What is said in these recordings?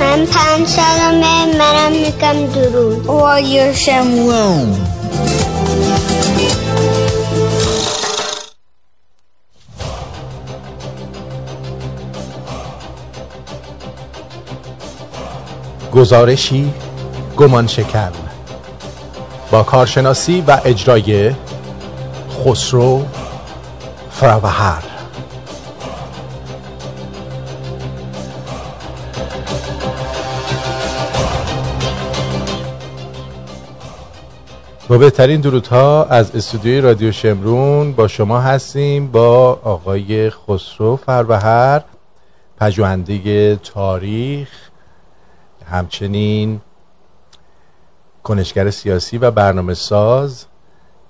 من پنج سالمه منم میگم درود رادیو شمرون گزارشی گمان شکن با کارشناسی و اجرای خسرو فراوهر با بهترین درودها از استودیوی رادیو شمرون با شما هستیم با آقای خسرو فروهر پژوهنده تاریخ همچنین کنشگر سیاسی و برنامه ساز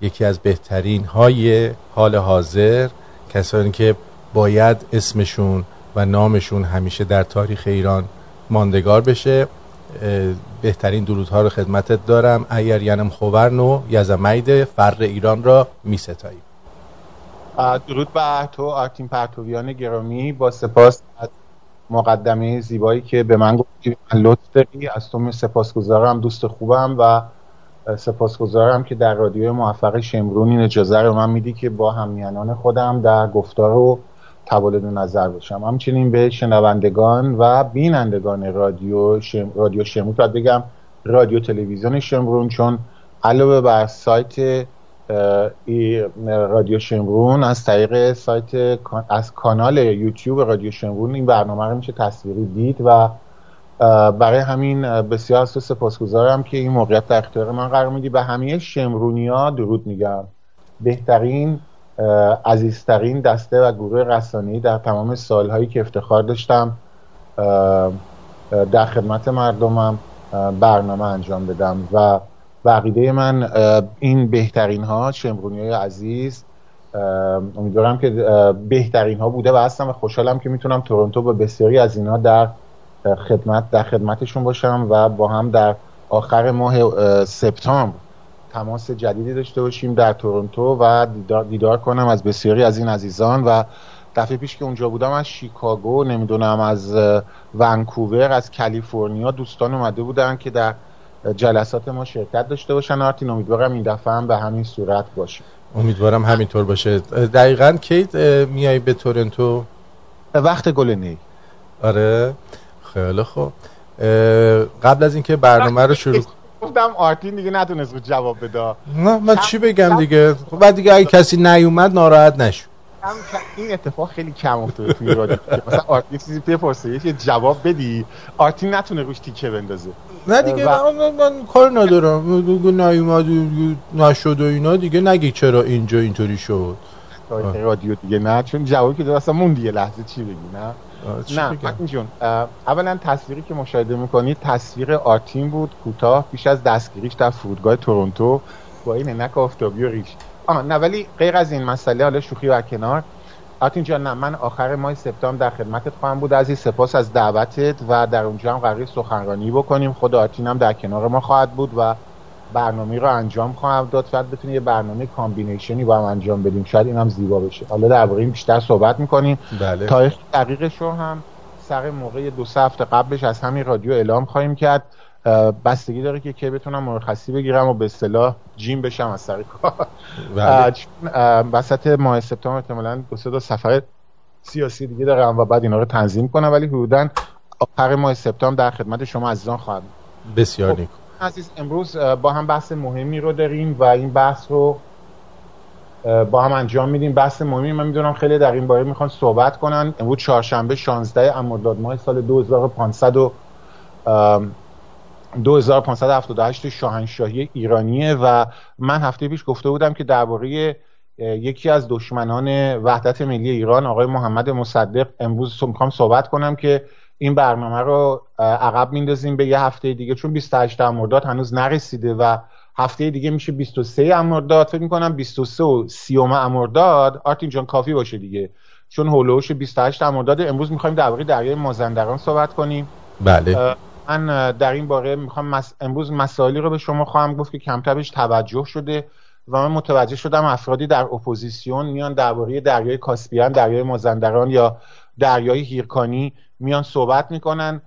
یکی از بهترین های حال حاضر کسانی که باید اسمشون و نامشون همیشه در تاریخ ایران ماندگار بشه. بهترین درودها رو خدمتت دارم. اگر ینم خوبرنو یزمید فر ایران را می ستاییم درود به تو آرتین پرتویان گرامی. با سپاس از مقدمه زیبایی که به من گفتی. من لطف داری. از تو سپاسگزارم. دوست خوبم و سپاسگزارم که در رادیو موفق شمرون این اجازه رو من میدی که با همیانان خودم در گفتار و تبادل نظر باشم. همچنین به شنوندگان و بینندگان رادیو شم... رادیو شمرون باید بگم رادیو تلویزیون شمرون چون علاوه بر سایت رادیو شمرون از طریق سایت از کانال یوتیوب رادیو شمرون این برنامه رو میشه تصویری دید و برای همین بسیار تو سپاسگزارم که این موقعیت در اختیار من قرار میدی. به همه شمرونیا درود میگم. بهترین عزیزترین دسته و گروه رسانه‌ای در تمام سالهایی که افتخار داشتم. در خدمت مردمم برنامه انجام بدم و بقیده من این بهترین ها شمرونی های عزیز امیدوارم که بهترین ها بوده و هستم و خوشحالم که می‌تونم تورنتو با بسیاری از اینها در خدمت در خدمتشون باشم و با هم در آخر ماه سپتامبر تماس جدیدی داشته باشیم در تورنتو و دیدار, دیدار کنم از بسیاری از این عزیزان و دفعه پیش که اونجا بودم از شیکاگو نمی‌دونم از ونکوور از کالیفرنیا دوستان اومده بودن که در جلسات ما شرکت داشته باشن. آرتین امیدوارم این دفعه هم به همین صورت باشه امیدوارم همینطور باشه. دقیقا کیت میای به تورنتو؟ وقت گل نی. آره. خیلی خوب. قبل از اینکه برنامه رو شروع گفتم آرتین دیگه نتونست جواب بده. نه من چی بگم دیگه؟ خب بعد دیگه اگه کسی نیومد ناراحت نشو. این اتفاق خیلی کم افتاده توی رادیو. مثلا آرتین چیزی بپرسه یه جواب بدی آرتین نتونه روش تیکه بندازه. نه دیگه و... من, من, کار ندارم. دیگه نیومد نشد و اینا دیگه نگی چرا اینجا اینطوری شد. رادیو دیگه نه چون جوابی که اصلا موندی یه لحظه چی بگی نه؟ نه آرتین جون اولا تصویری که مشاهده می‌کنید تصویر آرتین بود کوتاه پیش از دستگیریش در فرودگاه تورنتو با این عینک آفتابی و ریش. آه نه ولی غیر از این مسئله حالا شوخی به کنار. آرتین جان نه من آخر ماه سپتامبر در خدمتت خواهم بود از این سپاس از دعوتت و در اونجا هم قرار سخنرانی بکنیم. خود آرتین هم در کنار ما خواهد بود و برنامه رو انجام خواهم داد. شاید بتونیم یه برنامه combination ی با هم انجام بدیم. شاید این هم زیبا بشه. حالا درباره این بیشتر صحبت می‌کنیم. بله. تاریخ دقیقش رو هم سر موقع دو سه هفته قبلش از همین رادیو اعلام خواهیم کرد. بستگی داره که کی بتونم مرخصی بگیرم و به اصطلاح جیم بشم از سر کار. بله. وسط ماه سپتامبر احتمالاً دو سه سفر سیاسی دیگه دارم و بعد اینا رو تنظیم کنم. ولی حدودا آخر ماه سپتامبر در خدمت شما عزیزان خواهم. بسیار نیکو. عزیز امروز با هم بحث مهمی رو داریم و این بحث رو با هم انجام میدیم. بحث مهمی من می‌دونم خیلی در این باره می‌خوان صحبت کنن. امروز چهارشنبه 16 مرداد ماه سال 2500 و 2578 شاهنشاهی ایرانیه و من هفته پیش گفته بودم که درباره یکی از دشمنان وحدت ملی ایران آقای محمد مصدق امروز می‌خوام صحبت کنم که این برنامه رو عقب میندازیم به یه هفته دیگه چون 28 مرداد هنوز نرسیده و هفته دیگه میشه 23 مرداد فکر می‌کنم 23 و 30 مرداد آرتین جان کافی باشه دیگه. چون هولوش 28 مرداد امروز می‌خوایم درباره دریای مازندران صحبت کنیم. بله. من در این باره می‌خوام امروز مسائلی رو به شما خواهم گفت که کمتر بهش توجه شده و من متوجه شدم افرادی در اپوزیسیون میان درباره دریای کاسپیان دریای مازندران یا دریای هیرکانی میان صحبت می‌کنن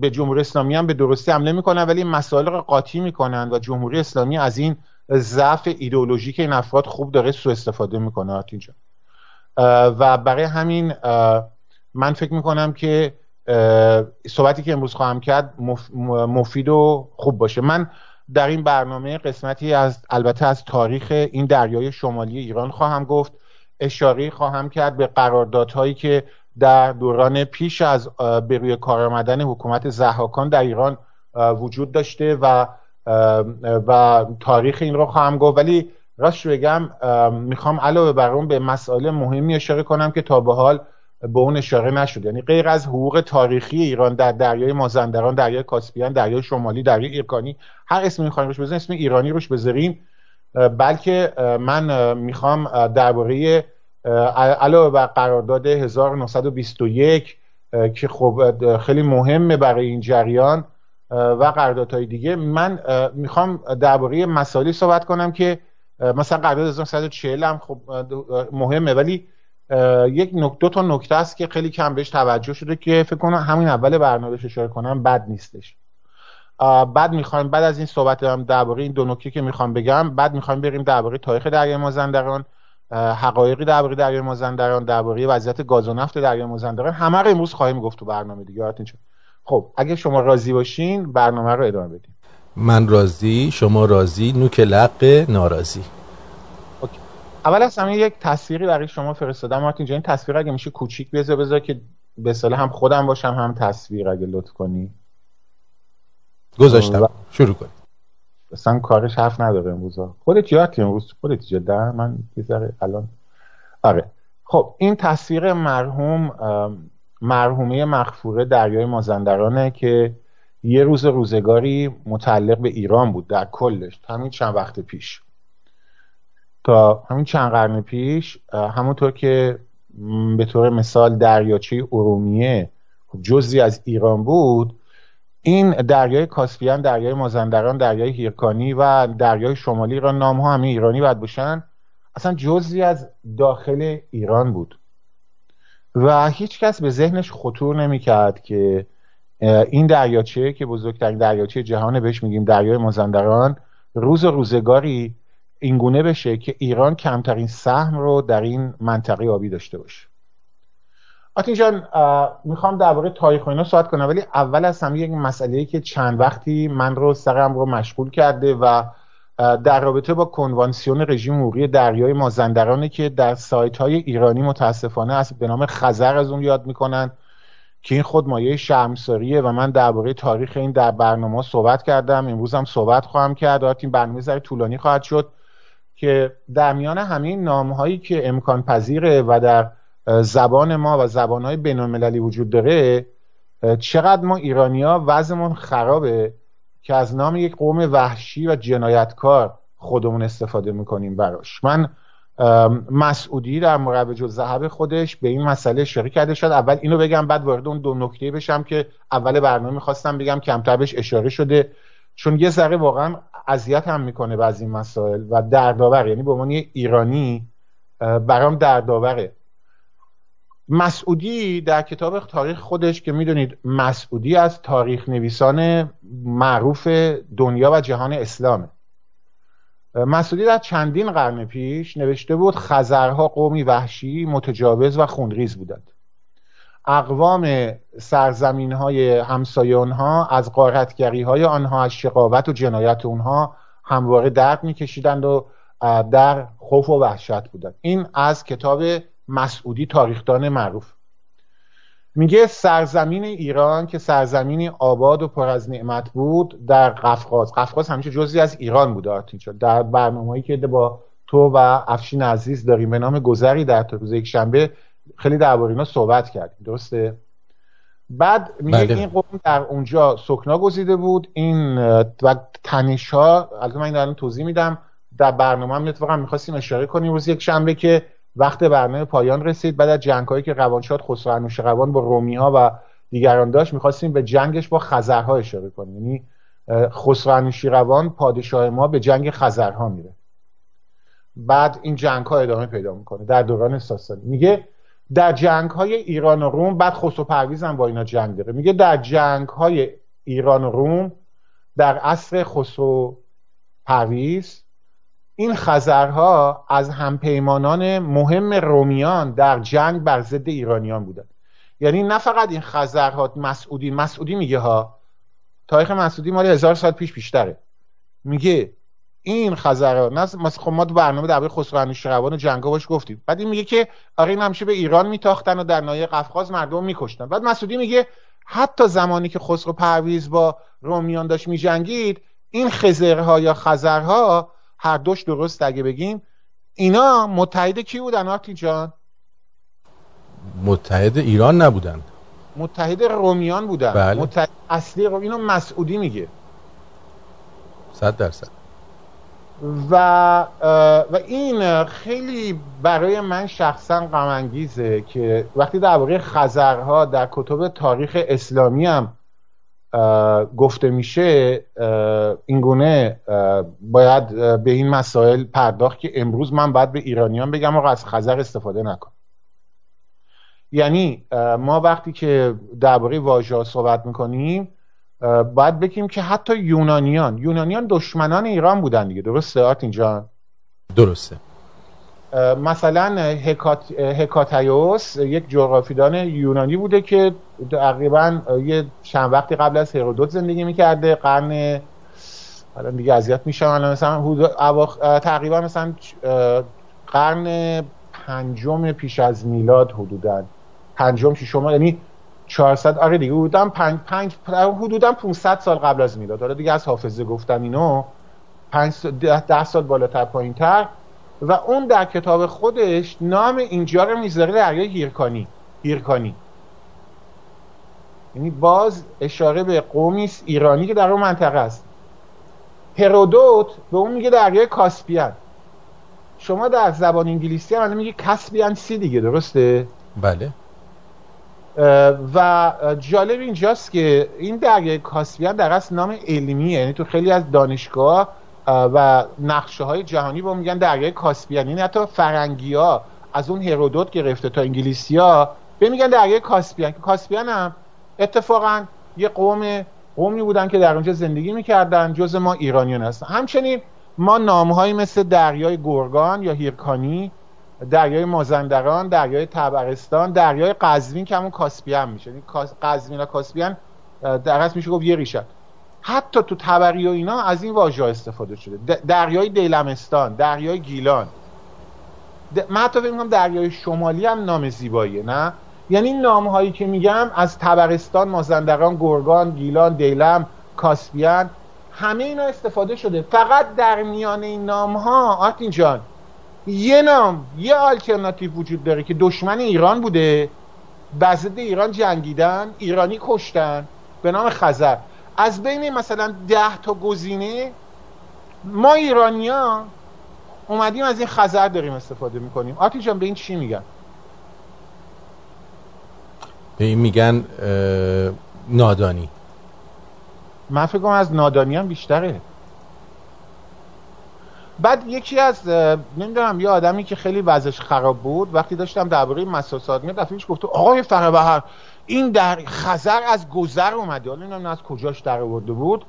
به جمهوری اسلامی هم به درستی حمله می‌کنن ولی مسائل رو قاطی می‌کنن و جمهوری اسلامی از این ضعف ایدئولوژیک این افراد خوب داره سوء استفاده می‌کنه اینجا و برای همین من فکر می‌کنم که صحبتی که امروز خواهم کرد مفید و خوب باشه. من در این برنامه قسمتی از البته از تاریخ این دریای شمالی ایران خواهم گفت. اشاره خواهم کرد به قراردادهایی که در دوران پیش از به روی کار آمدن حکومت زحاکان در ایران وجود داشته و و تاریخ این رو خواهم گفت. ولی راست بگم می‌خوام علاوه بر اون به مسائل مهمی اشاره کنم که تا به حال به اون اشاره نشد. یعنی غیر از حقوق تاریخی ایران در دریای مازندران دریای کاسپیان دریای شمالی دریای ایرکانی هر اسمی می‌خوایم روش بزنیم اسم ایرانی روش بذاریم. بلکه من می‌خوام درباره علاوه بر قرارداد 1921 که خب خیلی مهمه برای این جریان و قراردادهای دیگه. من می‌خوام درباره مسائلی صحبت کنم که مثلا قرارداد 1940 هم خب مهمه ولی یک نکته دو تا نکته است که خیلی کم بهش توجه شده که فکر کنم همین اول برنامه اشاره کنم بد نیستش. بعد می‌خوایم بعد از این صحبت دارم درباره این دو نکته که می‌خوام بگم بعد می‌خوایم بریم درباره تاریخ دریای مازندران. حقایقی درباره دریای مازندران درباره وضعیت گاز و نفت دریای مازندران همه رو امروز خواهیم گفت تو برنامه دیگه. خب اگه شما راضی باشین برنامه رو ادامه بدیم. من راضی شما راضی نوک لق ناراضی. اوکی. اول از همه یک تصویری برای شما فرستادم. مارتین جان این تصویر اگه میشه کوچیک بذار بذار که به صلاح هم خودم باشم هم تصویر اگه لطف کنی. گذاشتم. شروع کنی اصلا کارش حرف نداره امروز خودت یاد امروز خودت جدا من یه الان آره. خب این تصویر مرحوم مرحومه مخفوره دریای مازندرانه که یه روز روزگاری متعلق به ایران بود در کلش همین چند وقت پیش. تا همین چند قرن پیش همونطور که به طور مثال دریاچه ارومیه جزی از ایران بود این دریای کاسپیان دریای مازندران دریای هیرکانی و دریای شمالی ایران نام ها همه ایرانی باید باشن. اصلا جزی از داخل ایران بود. و هیچ کس به ذهنش خطور نمی‌کرد که این دریاچه که بزرگترین دریاچه جهانه بهش میگیم دریای مازندران روز روزگاری اینگونه بشه که ایران کمترین سهم رو در این منطقه آبی داشته باشه. آتین جان می‌خوام درباره تاریخ و اینا صحبت کنم ولی اول از همه یک مسئله که چند وقتی من رو سرم رو مشغول کرده و در رابطه با کنوانسیون رژیم حقوقی دریای مازندرانه که در سایت های ایرانی متاسفانه است به نام خزر از اون یاد می‌کنن که این خود مایه شرمساریه و من درباره تاریخ این در برنامه صحبت کردم. امروز هم صحبت خواهم کرد. این برنامه ذره طولانی خواهد شد که در میان همین نام هایی که امکان پذیره و در زبان ما و زبان های بین وجود داره چقدر ما ایرانیا وضعمون خرابه که از نام یک قوم وحشی و جنایتکار خودمون استفاده می‌کنیم براش. من مسعودی در مروج و ذهب خودش به این مسئله اشاره کرده. شد اول اینو بگم بعد وارد اون دو نکته بشم که اول برنامه می‌خواستم بگم کمتر بهش اشاره شده. چون یه ذره واقعا اذیت هم می‌کنه بعضی مسائل و دردآور یعنی به عنوان ایرانی برام دردآوره. مسعودی در کتاب تاریخ خودش که می‌دونید مسعودی از تاریخ نویسان معروف دنیا و جهان اسلامه. مسعودی در چندین قرن پیش نوشته بود خزرها قومی وحشی متجاوز و خونریز بودند. اقوام سرزمین های همسایه آنها از قارتگری های آنها از شقاوت و جنایت اونها همواره درد میکشیدند و در خوف و وحشت بودند. این از کتاب مسعودی تاریخدان معروف. میگه سرزمین ایران که سرزمینی آباد و پر از نعمت بود در قفقاز. قفقاز همیشه جزی از ایران بوده در برنامه‌ای که با تو و افشین عزیز داریم به نام گذری در روز یک شنبه خیلی درباره اینا صحبت کردیم. درسته؟ بعد میگه بله. این قوم در اونجا سکنا گزیده بود. این و تنش ها البته من این توضیح میدم در برنامه هم اتفاقا می‌خواستیم اشاره کنیم روز یک شنبه که وقت برنامه پایان رسید. بعد از جنگ هایی که روانشاد خسرو انوشیروان با رومی ها و دیگران داشت می‌خواستیم به جنگش با خزرها اشاره کنیم. یعنی خسرو انوشیروان پادشاه ما به جنگ خزرها میره. بعد این جنگ ها ادامه پیدا می‌کنه در دوران ساسانی. میگه در جنگ های ایران و روم بعد خسرو پرویز هم با اینا جنگ داره. میگه در جنگ های ایران و روم در عصر خسرو پرویز این خزرها از همپیمانان مهم رومیان در جنگ بر ضد ایرانیان بودن. یعنی نه فقط این خزرها مسعودی مسعودی میگه ها. تاریخ مسعودی مال هزار سال پیش بیشتره. میگه این خزرها نه خب ما تو برنامه خسرو انوشیروان و جنگا باش گفتیم. بعد این میگه که آره این همیشه به ایران میتاختن و در نایه قفقاز مردم میکشتن. بعد مسعودی میگه حتی زمانی که خسرو پرویز با رومیان داشت میجنگید این خزرها یا خزرها هر دوش درست اگه بگیم. اینا متحد کی بودن آرتی جان؟ متحد ایران نبودن. متحد رومیان بودن. بله. متحد اصلی رو اینو مسعودی میگه. صد درصد. و و این خیلی برای من شخصا غم که وقتی درباره خزرها در کتب تاریخ اسلامی هم گفته میشه اینگونه باید به این مسائل پرداخت که امروز من باید به ایرانیان بگم آقا از خزر استفاده نکن. یعنی ما وقتی که درباره واژه صحبت می‌کنیم باید بگیم که حتی یونانیان یونانیان دشمنان ایران بودن دیگه. درسته آرتین جان؟ درسته. مثلا هکات، هکاتیوس یک جغرافیدان یونانی بوده که تقریبا یه چند وقتی قبل از هرودوت زندگی می‌کرده. قرن حالا دیگه اذیت میشم. الان مثلا تقریبا مثلا قرن پنجم پیش از میلاد حدودا. پنجم شما یعنی 400 آره دیگه حدودا 5 5 حدودا 500 سال قبل از میلاد. حالا دیگه از حافظه گفتم اینو. 5 10 سال بالاتر پایینتر. و اون در کتاب خودش نام اینجا رو می‌ذاره دریای هیرکانی. هیرکانی. یعنی باز اشاره به قومی ایرانی که در اون منطقه است. هرودوت به اون میگه دریای کاسپیان. شما در زبان انگلیسی هم میگه کاسپیان سی دیگه درسته؟ بله. و جالب اینجاست که این دریای کاسپیان در اصل نام علمیه یعنی تو خیلی از دانشگاه و نقشه های جهانی با میگن دریای کاسپیان یعنی حتی فرنگی ها از اون هرودوت گرفته تا انگلیسی ها به میگن دریای کاسپیان که کاسپیان هم اتفاقا یه قوم قومی بودن که در اونجا زندگی می‌کردن جز ما ایرانیان هستن. همچنین ما نامهایی مثل دریای گرگان یا هیرکانی دریای مازندران دریای تبرستان دریای قزوین که همون کاسپیان میشه. یعنی قزوین و کاسپیان در اصل میشه گفت یه ریشه حتی تو تبری و اینا از این واژه استفاده شده. دریای دیلمستان دریای گیلان. من حتی فکر دریای شمالی هم نام زیباییه نه؟ یعنی نام هایی که میگم از تبرستان مازندران گرگان گیلان دیلم کاسپیان همه اینا استفاده شده. فقط در میان این نام ها آرتین جان یه نام یه آلترناتیو وجود داره که دشمن ایران بوده. بزد ایران جنگیدن ایرانی کشتن به نام خزر. از بین مثلا ده تا گزینه ما ایرانیا اومدیم از این خزر داریم استفاده می‌کنیم. آتی جان به این چی میگن؟ به این میگن نادانی. من فکر از نادانی هم بیشتره. بعد یکی از نمی‌دونم یه آدمی که خیلی وضعش خراب بود وقتی داشتم درباره مساسات میاد دفعه گفت آقای فربهر این در خزر از گذر اومده. حالا نمی‌دونم از کجاش در آورده بود؟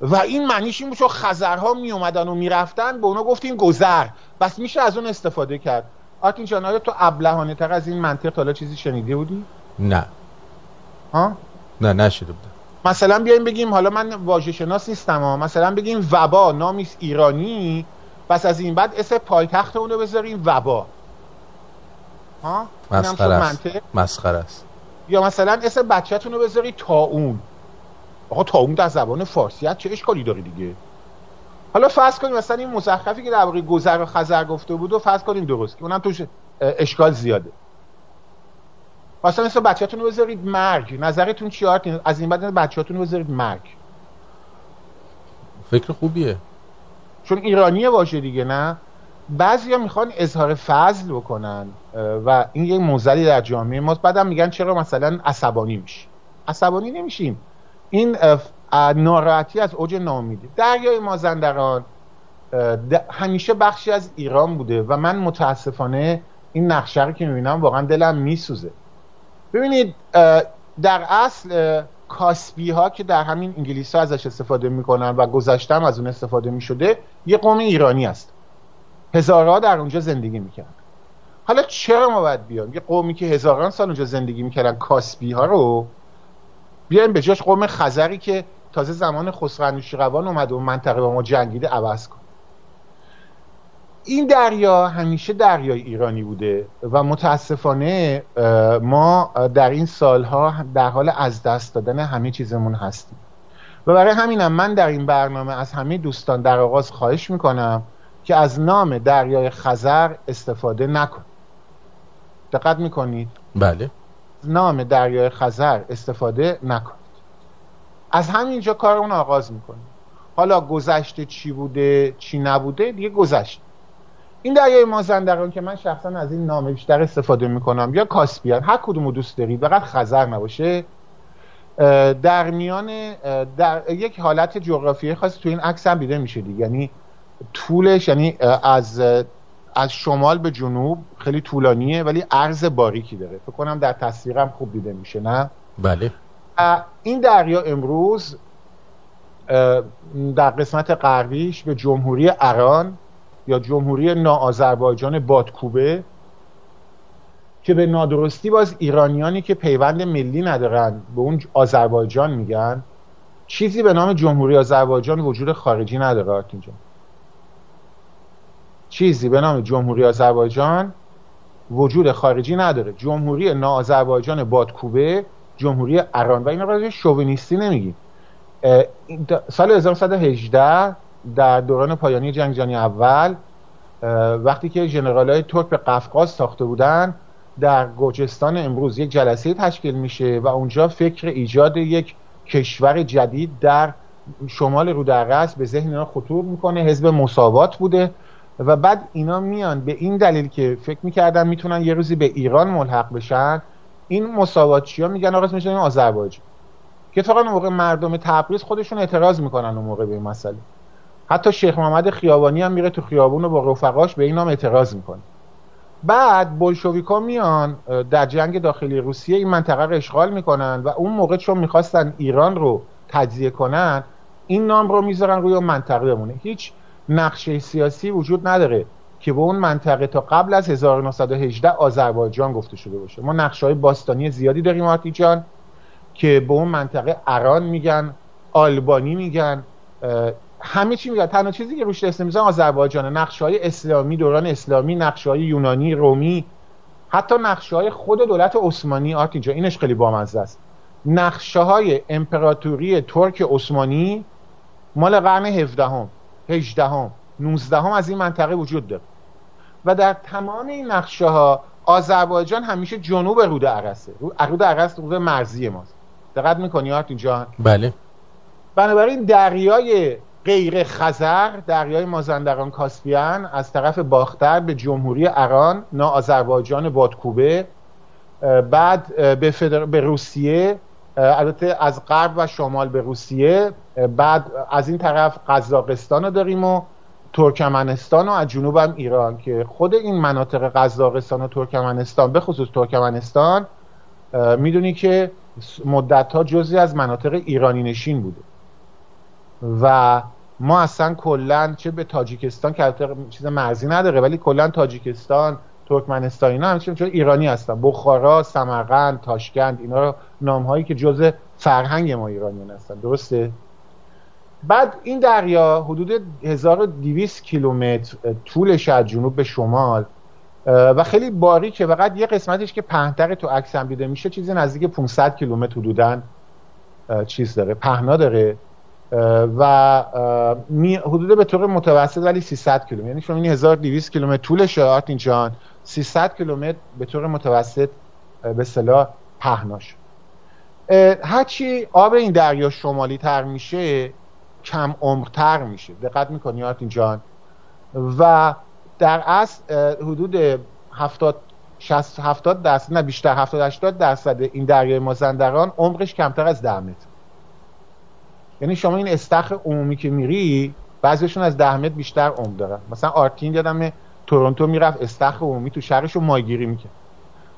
و این معنیش این بود چون خزرها می اومدن و می‌رفتن به اونا گفتیم گذر. بس میشه از اون استفاده کرد. آرتین جان آیا تو ابلهانه تر از این منطق حالا چیزی شنیده بودی؟ نه. ها؟ نه نشده بودم. مثلا بیایم بگیم حالا من واژه شناس نیستم ها. مثلا بگیم وبا نامیست ایرانی. پس از این بعد اسم پایتخت اونو بذاریم وبا. ها؟ مسخره است. مسخره است. یا مثلا اسم بچه‌تون رو بذاری تاون. آقا تاون در زبان فارسی چه اشکالی داری دیگه؟ حالا فرض کنیم مثلا این مزخرفی که در واقع گذر و خزر گفته بود و فرض کنیم درست که اونم توش اشکال زیاده. مثلا مثل بچه‌تون رو بذارید مرگ. نظرتون چی از این بعد بچه‌تون رو بذارید مرگ. فکر خوبیه. چون ایرانیه باشه دیگه نه؟ بعضیا می‌خوان اظهار فضل بکنن و این یه موزلی در جامعه ماست بعدم میگن چرا مثلا عصبانی میشی عصبانی نمیشیم. این ناراحتی از اوج نامیده دریای مازندران همیشه بخشی از ایران بوده و من متاسفانه این نقشه رو که می‌بینم واقعا دلم میسوزه. ببینید در اصل کاسبی ها که در همین انگلیس ها ازش استفاده می‌کنن و گذشتم از اون استفاده می‌شده یه قوم ایرانی است هزارها در اونجا زندگی می‌کرد حالا چرا ما باید بیام یه قومی که هزاران سال اونجا زندگی می‌کردن کاسبی ها رو بیایم به جاش قوم خزری که تازه زمان خسرو اومد و منطقه با ما جنگیده عوض کن این دریا همیشه دریای ایرانی بوده و متاسفانه ما در این سالها در حال از دست دادن همه چیزمون هستیم. و برای همینم من در این برنامه از همه دوستان در آغاز خواهش می‌کنم که از نام دریای خزر استفاده نکن. دقت می‌کنید؟ بله. نام دریای خزر استفاده نکنید از همینجا کارمون آغاز می‌کنیم. حالا گذشته چی بوده چی نبوده دیگه گذشته این دریای مازندران که من شخصا از این نام بیشتر استفاده می‌کنم. یا کاسپیان. هر کدوم دوست دارید. فقط خزر نباشه. در میان در یک حالت جغرافیایی خاص تو این عکس هم دیده میشه دیگه. یعنی طولش یعنی از از شمال به جنوب خیلی طولانیه ولی عرض باریکی داره. فکر کنم در تصویرم خوب دیده میشه نه؟ بله. این دریا امروز در قسمت غربیش به جمهوری اران یا جمهوری ناآذربایجان بادکوبه که به نادرستی باز ایرانیانی که پیوند ملی ندارن به اون آذربایجان میگن چیزی به نام جمهوری آذربایجان وجود خارجی نداره اینجا چیزی به نام جمهوری آذربایجان وجود خارجی نداره. جمهوری ناآذربایجان بادکوبه جمهوری اران و این راجع شوونیستی نمیگیم. سال 1918 در دوران پایانی جنگ جهانی اول وقتی که جنرال های ترک به قفقاز ساخته بودن در گرجستان امروز یک جلسه تشکیل میشه و اونجا فکر ایجاد یک کشور جدید در شمال رودرس به ذهن اینا خطور می‌کنه. حزب مساوات بوده. و بعد اینا میان به این دلیل که فکر می‌کردن می‌تونن یه روزی به ایران ملحق بشن این مساواتچی ها میگن آقا اسمش آذربایجان. که اتفاقا موقع مردم تبریز خودشون اعتراض می‌کنن اون موقع به این مسئله. حتی شیخ محمد خیابانی هم میره تو خیابون و با رفقاش به این نام اعتراض می‌کنه. بعد بلشویکا میان در جنگ داخلی روسیه این منطقه رو اشغال می‌کنن و اون موقع چون می‌خواستن ایران رو تجزیه کنن این نام رو می‌ذارن روی منطقه بمونه. هیچ نقشه سیاسی وجود نداره که به اون منطقه تا قبل از 1918 آذربایجان گفته شده باشه. ما نقشه های باستانی زیادی داریم آتی جان که به اون منطقه اران میگن آلبانی میگن همه چی میگن. تنها چیزی که روش اسم میزن آذربایجان نقشه های اسلامی دوران اسلامی نقشه های یونانی رومی حتی نقشه های خود دولت عثمانی آرت اینجا اینش خیلی بامزه است. نقشه های امپراتوری ترک عثمانی مال قرن 17 هم 18 هم 19 هم از این منطقه وجود داره. و در تمام این نقشه ها آذربایجان همیشه جنوب رود عرسه رود عرس رود مرزی ماست. دقت می‌کنی آرت اینجا بله. بنابراین دریای غیر خزر دریای مازندران کاسپیان از طرف باختر به جمهوری اران نا آذربایجان بادکوبه بعد به, فدر... به روسیه البته از غرب و شمال به روسیه بعد از این طرف قزاقستان رو داریم و ترکمنستان و از جنوب هم ایران که خود این مناطق قزاقستان و ترکمنستان به خصوص ترکمنستان می‌دونی که مدت ها جزی از مناطق ایرانی نشین بوده. و ما اصلا کلا چه به تاجیکستان که چیز مرزی نداره ولی کلا تاجیکستان ترکمنستان اینا همچنین چون ایرانی هستن. بخارا سمرقند تاشکند اینا رو نام هایی که جزء فرهنگ ما ایرانیان هستن. درسته؟ بعد این دریا حدود 1200 کیلومتر طولش از جنوب به شمال و خیلی باریکه. فقط یه قسمتش که پهنتر تو عکس هم دیده میشه چیزی نزدیک 500 کیلومتر حدودا چیز داره پهنا داره و حدود به طور متوسط ولی 300 کیلومتر. یعنی شما این 1200 کیلومتر طولش آرتین جان 300 کیلومتر به طور متوسط به صلاح پهناش هرچی آب این دریا شمالی تر میشه کم عمقتر میشه. دقت می‌کنی آرتین جان؟ و در اصل حدود 70 60 70 درصد نه بیشتر 70 80 درصد این دریای مازندران عمقش کمتر از 10 متر. یعنی شما این استخر عمومی که میری بعضیشون از ده متر بیشتر عمق دارن. مثلا آرتین یادم تورنتو می‌رفت استخر عمومی تو شهرش رو مایگیری می‌کرد.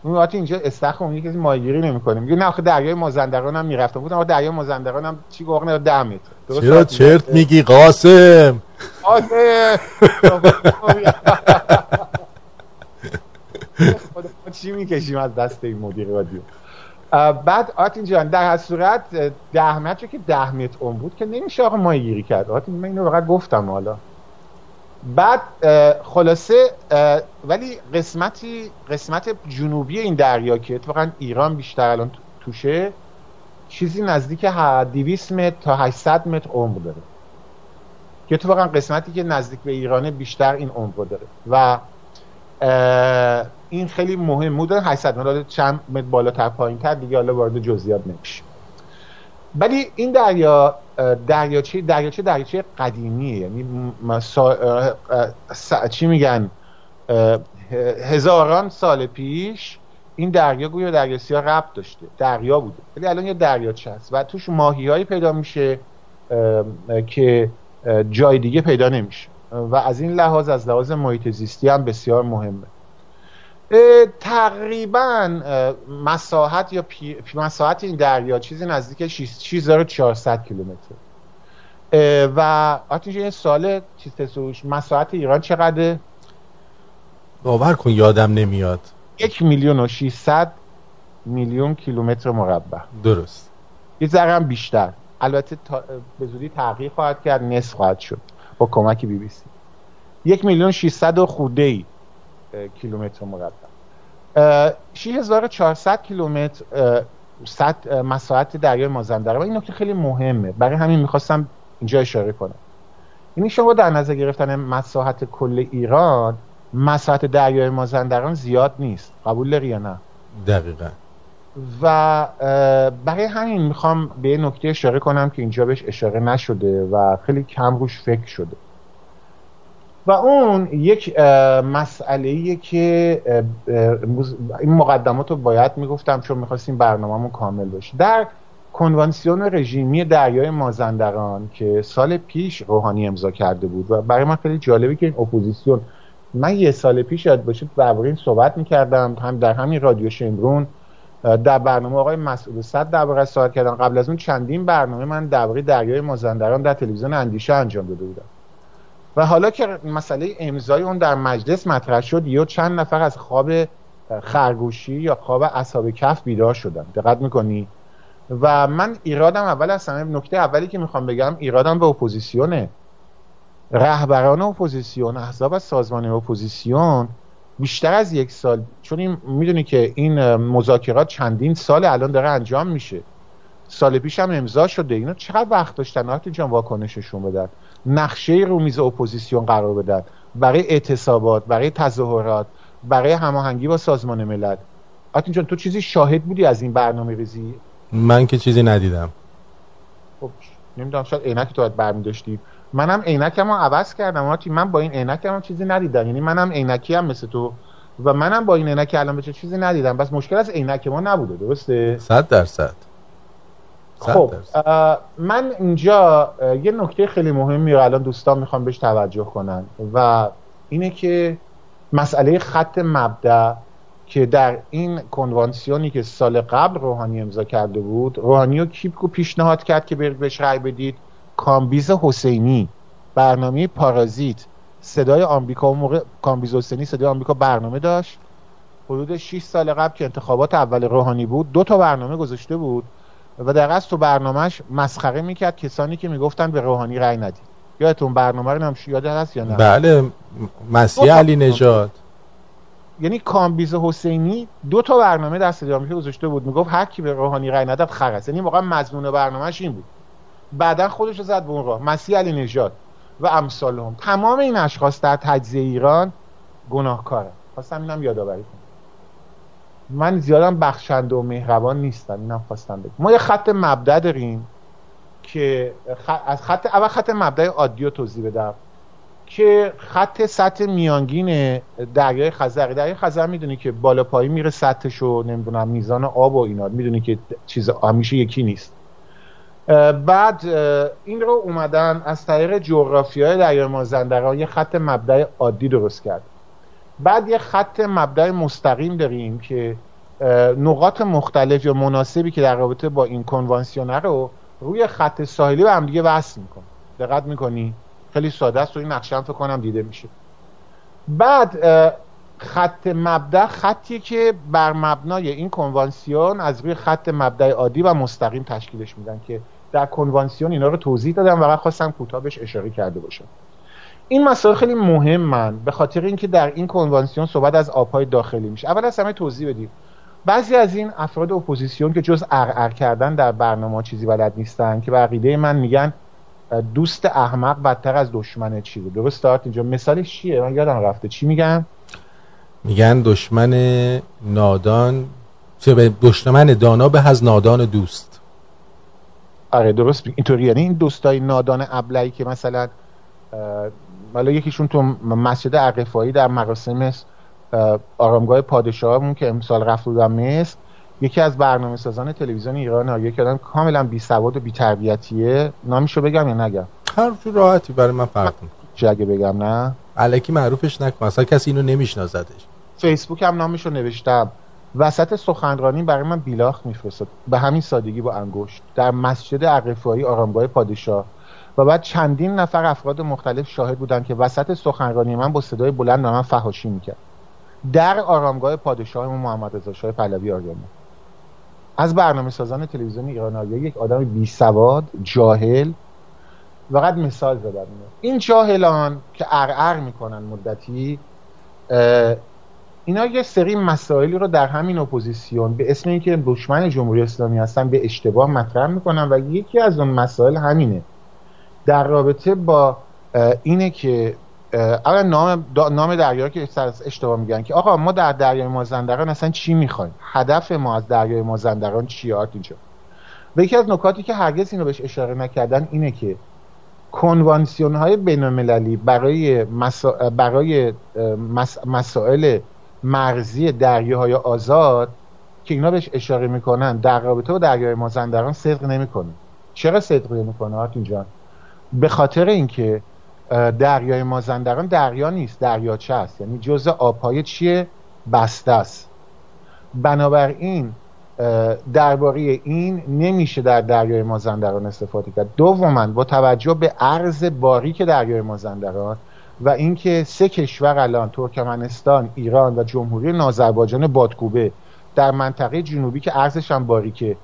اون اینجا استخر عمومی کسی مایگیری نمی‌کنه. میگه نه آخه دریای مازندران هم می‌رفتم. گفتم آخه دریای مازندران هم چی گفت 10 متر. چرا چرت میگی قاسم؟ قاسم چی می‌کشیم از دست این مدیر رادیو بعد آتین جان در هر صورت ده متر که ده متر اون بود که نمیشه آقا ماهیگیری کرد. آتین من اینو فقط گفتم حالا. بعد خلاصه ولی قسمتی قسمت جنوبی این دریا که اتفاقا ایران بیشتر الان توشه چیزی نزدیک 200 متر تا 800 متر عمق داره. که اتفاقا قسمتی که نزدیک به ایرانه بیشتر این عمق داره. و این خیلی مهم بود. 800 متر چند متر بالاتر پایین تر دیگه حالا وارد جزئیات نمیشه. ولی این دریا دریاچه دریاچه دریاچه قدیمیه؟ یعنی چی میگن؟ هزاران سال پیش این دریا گویا دریا سیاه ربط داشته. دریا بوده. ولی الان یه دریاچه هست؟ و توش ماهی پیدا میشه که جای دیگه پیدا نمیشه. و از این لحاظ از لحاظ محیط زیستی هم بسیار مهمه. تقریبا مساحت یا پی... مساحت این دریا چیزی نزدیک 6400 کیلومتر. و آتیش این سال چیز مساحت ایران چقدر باور کن یادم نمیاد. یک میلیون و 600 میلیون کیلومتر مربع. درست. یه ذره بیشتر. البته به زودی تغییر خواهد کرد نصف خواهد شد. با کمک بی بی سی. یک میلیون 600 و خورده ای. کیلومتر مربع 6400 کیلومتر مساحت دریای مازندران. و این نکته خیلی مهمه. برای همین می‌خواستم اینجا اشاره کنم. یعنی شما در نظر گرفتن مساحت کل ایران مساحت دریای مازندران زیاد نیست. قبول داری یا نه؟ دقیقا. و برای همین می‌خوام به نکته اشاره کنم که اینجا بهش اشاره نشده و خیلی کم روش فکر شده. و اون یک مسئله که این مقدمات رو باید می‌گفتم چون می‌خواستیم برنامهمون کامل باشه در کنوانسیون رژیمی دریای مازندران که سال پیش روحانی امضا کرده بود و برای من خیلی جالبه که این اپوزیسیون من یه سال پیش یاد باشه درباره این صحبت می‌کردم هم در همین رادیو شمرون در برنامه آقای مسئول صد درباره صحبت کردم قبل از اون چندین برنامه من درباره دریای مازندران در تلویزیون اندیشه انجام داده بودم. و حالا که مسئله امضای اون در مجلس مطرح شد یا چند نفر از خواب خرگوشی یا خواب اصحاب کهف بیدار شدن. دقت می‌کنی؟ و من ایرادم اول از همه نکته اولی که می‌خوام بگم ایرادم به اپوزیسیونه. رهبران اپوزیسیون احزاب از سازمان اپوزیسیون بیشتر از یک سال چون این می‌دونی که این مذاکرات چندین سال الان داره انجام میشه. سال پیش هم امضا شده. اینا چقدر وقت داشتن؟ آرتین جان واکنششون بدن. نقشه رو میز اپوزیسیون قرار بدن. برای اعتصابات برای تظاهرات برای هماهنگی با سازمان ملل. آرتین جان تو چیزی شاهد بودی از این برنامه ریزی؟ من که چیزی ندیدم. خب نمی‌دونم شاید عینک تو برمی داشتی منم عینکمو عوض کردم آرتین من با این عینکم چیزی ندیدم. یعنی منم عینکی هم مثل تو و منم با این عینک الان بچه چیزی ندیدم. پس مشکل از عینک ما نبوده درسته؟ 100 درصد. خب من اینجا یه نکته خیلی مهمی رو الان دوستان می‌خوام بهش توجه کنن و اینه که مسئله خط مبدأ که در این کنوانسیونی که سال قبل روحانی امضا کرده بود روحانی و کیپکو پیشنهاد کرد که برید بهش رأی بدید؟ کامبیز حسینی برنامه پارازیت. صدای آمریکا و موقع کامبیز حسینی صدای آمریکا برنامه داشت. حدود 6 سال قبل که انتخابات اول روحانی بود دو تا برنامه گذاشته بود. و در اصل تو برنامهش مسخره می‌کرد کسانی که می‌گفتن به روحانی رأی ندید. یادتون برنامه رو هم یاد هست یا نه؟ بله مسیح علی نجات یعنی کامبیز حسینی دو تا برنامه در صدای آمریکا گذاشته بود. می‌گفت هر کی به روحانی رأی نداد خرس. یعنی واقعا مضمون برنامهش این بود. بعدا خودش رو زد به اون راه. مسیح علی نژاد و امثال تمام این اشخاص در تجزیه ایران گناهکارن. خواستم اینم یادآوری کنم. من زیادم بخشنده و مهربان نیستم اینم خواستم بگم. ما یه خط مبدع داریم که از خط اول خط مبدع عادی رو توضیح بدم که خط سطح میانگین دریای خزر دریای خزر می‌دونی که بالا پایین میره سطحش و نمی‌دونم میزان آب و اینا. می‌دونی که چیز همیشه یکی نیست. بعد این رو اومدن از طریق جغرافی های دریای مازندران یه خط مبدع عادی درست کرد. بعد یه خط مبدع مستقیم داریم که نقاط مختلف یا مناسبی که در رابطه با این کنوانسیونه رو روی خط ساحلی به هم دیگه وصل می‌کنه دقت می‌کنی؟ خیلی ساده است و این نقشه فکر کنم دیده میشه. بعد خط مبدع خطی که بر مبنای این کنوانسیون از روی خط مبدع عادی و مستقیم تشکیلش میدن که در کنوانسیون اینا رو توضیح دادم و خواستم کوتاه اشاره کرده باشم. این مسائل خیلی مهمن به خاطر اینکه در این کنوانسیون صحبت از آبهای داخلی میشه. اول از همه توضیح بدیم. بعضی از این افراد اپوزیسیون که جز ارعر کردن در برنامه چیزی بلد نیستن که به عقیده من میگن دوست احمق بدتر از دشمن چیه درست دارت؟ اینجا مثالش چیه؟ من یادم رفته. چی میگن؟ میگن دشمن نادان چه دشمن دانا به از نادان دوست. آره درست. اینطوری. یعنی این دوستای نادان ابلهی که مثلا حالا یکیشون تو مسجد عقفایی در مراسم آرامگاه پادشاهمون که امسال رفت بودم مصر یکی از برنامه سازان تلویزیون ایران ها یکی آدم کاملا بی سواد و بی تربیتیه نامیشو بگم یا نگم؟ هر راحتی برای من فرق چه اگه بگم نه؟ علکی معروفش نکن. اصلا کسی اینو نمیشناسدش. فیسبوک هم نامشو نوشتم. وسط سخنرانی برای من بیلاخ میفرستاد. به همین سادگی با انگشت. در مسجد عقفایی آرامگاه پادشاه. و بعد چندین نفر افراد مختلف شاهد بودن که وسط سخنرانی من با صدای بلند به من فحاشی می‌کرد. در آرامگاه پادشاه محمد رضا شاه پهلوی آریامه از برنامه سازان تلویزیون ایران یک آدم بی سواد جاهل فقط مثال زدم این جاهلان که ارعر می‌کنن مدتی اینا یه سری مسائلی رو در همین اپوزیسیون به اسم اینکه دشمن جمهوری اسلامی هستن به اشتباه مطرح می‌کنن و یکی از اون مسائل همینه. در رابطه با اینه که اولا نام نام دریا که اشتباه میگن که آقا ما در دریای مازندران اصلا چی می‌خوایم؟ هدف ما از دریای مازندران چیه؟ اینجا. و یکی از نکاتی که هرگز اینو بهش اشاره نکردن اینه که کنوانسیون های بین برای, برای مسائل مرزی دریاهای آزاد که اینا بهش اشاره می‌کنن در رابطه با دریای مازندران صدق نمی‌کنه. چرا صدق نمی‌کنه؟ آرتین جان به خاطر اینکه دریای مازندران دریا نیست دریاچه است؟ یعنی جزء آبهای چیه؟ بسته است. بنابراین درباره این نمیشه در دریای مازندران استفاده کرد. دوما با توجه به عرض باریک دریای مازندران و اینکه سه کشور الان ترکمنستان ایران و جمهوری آذربایجان بادکوبه در منطقه جنوبی که ارزش هم باریکه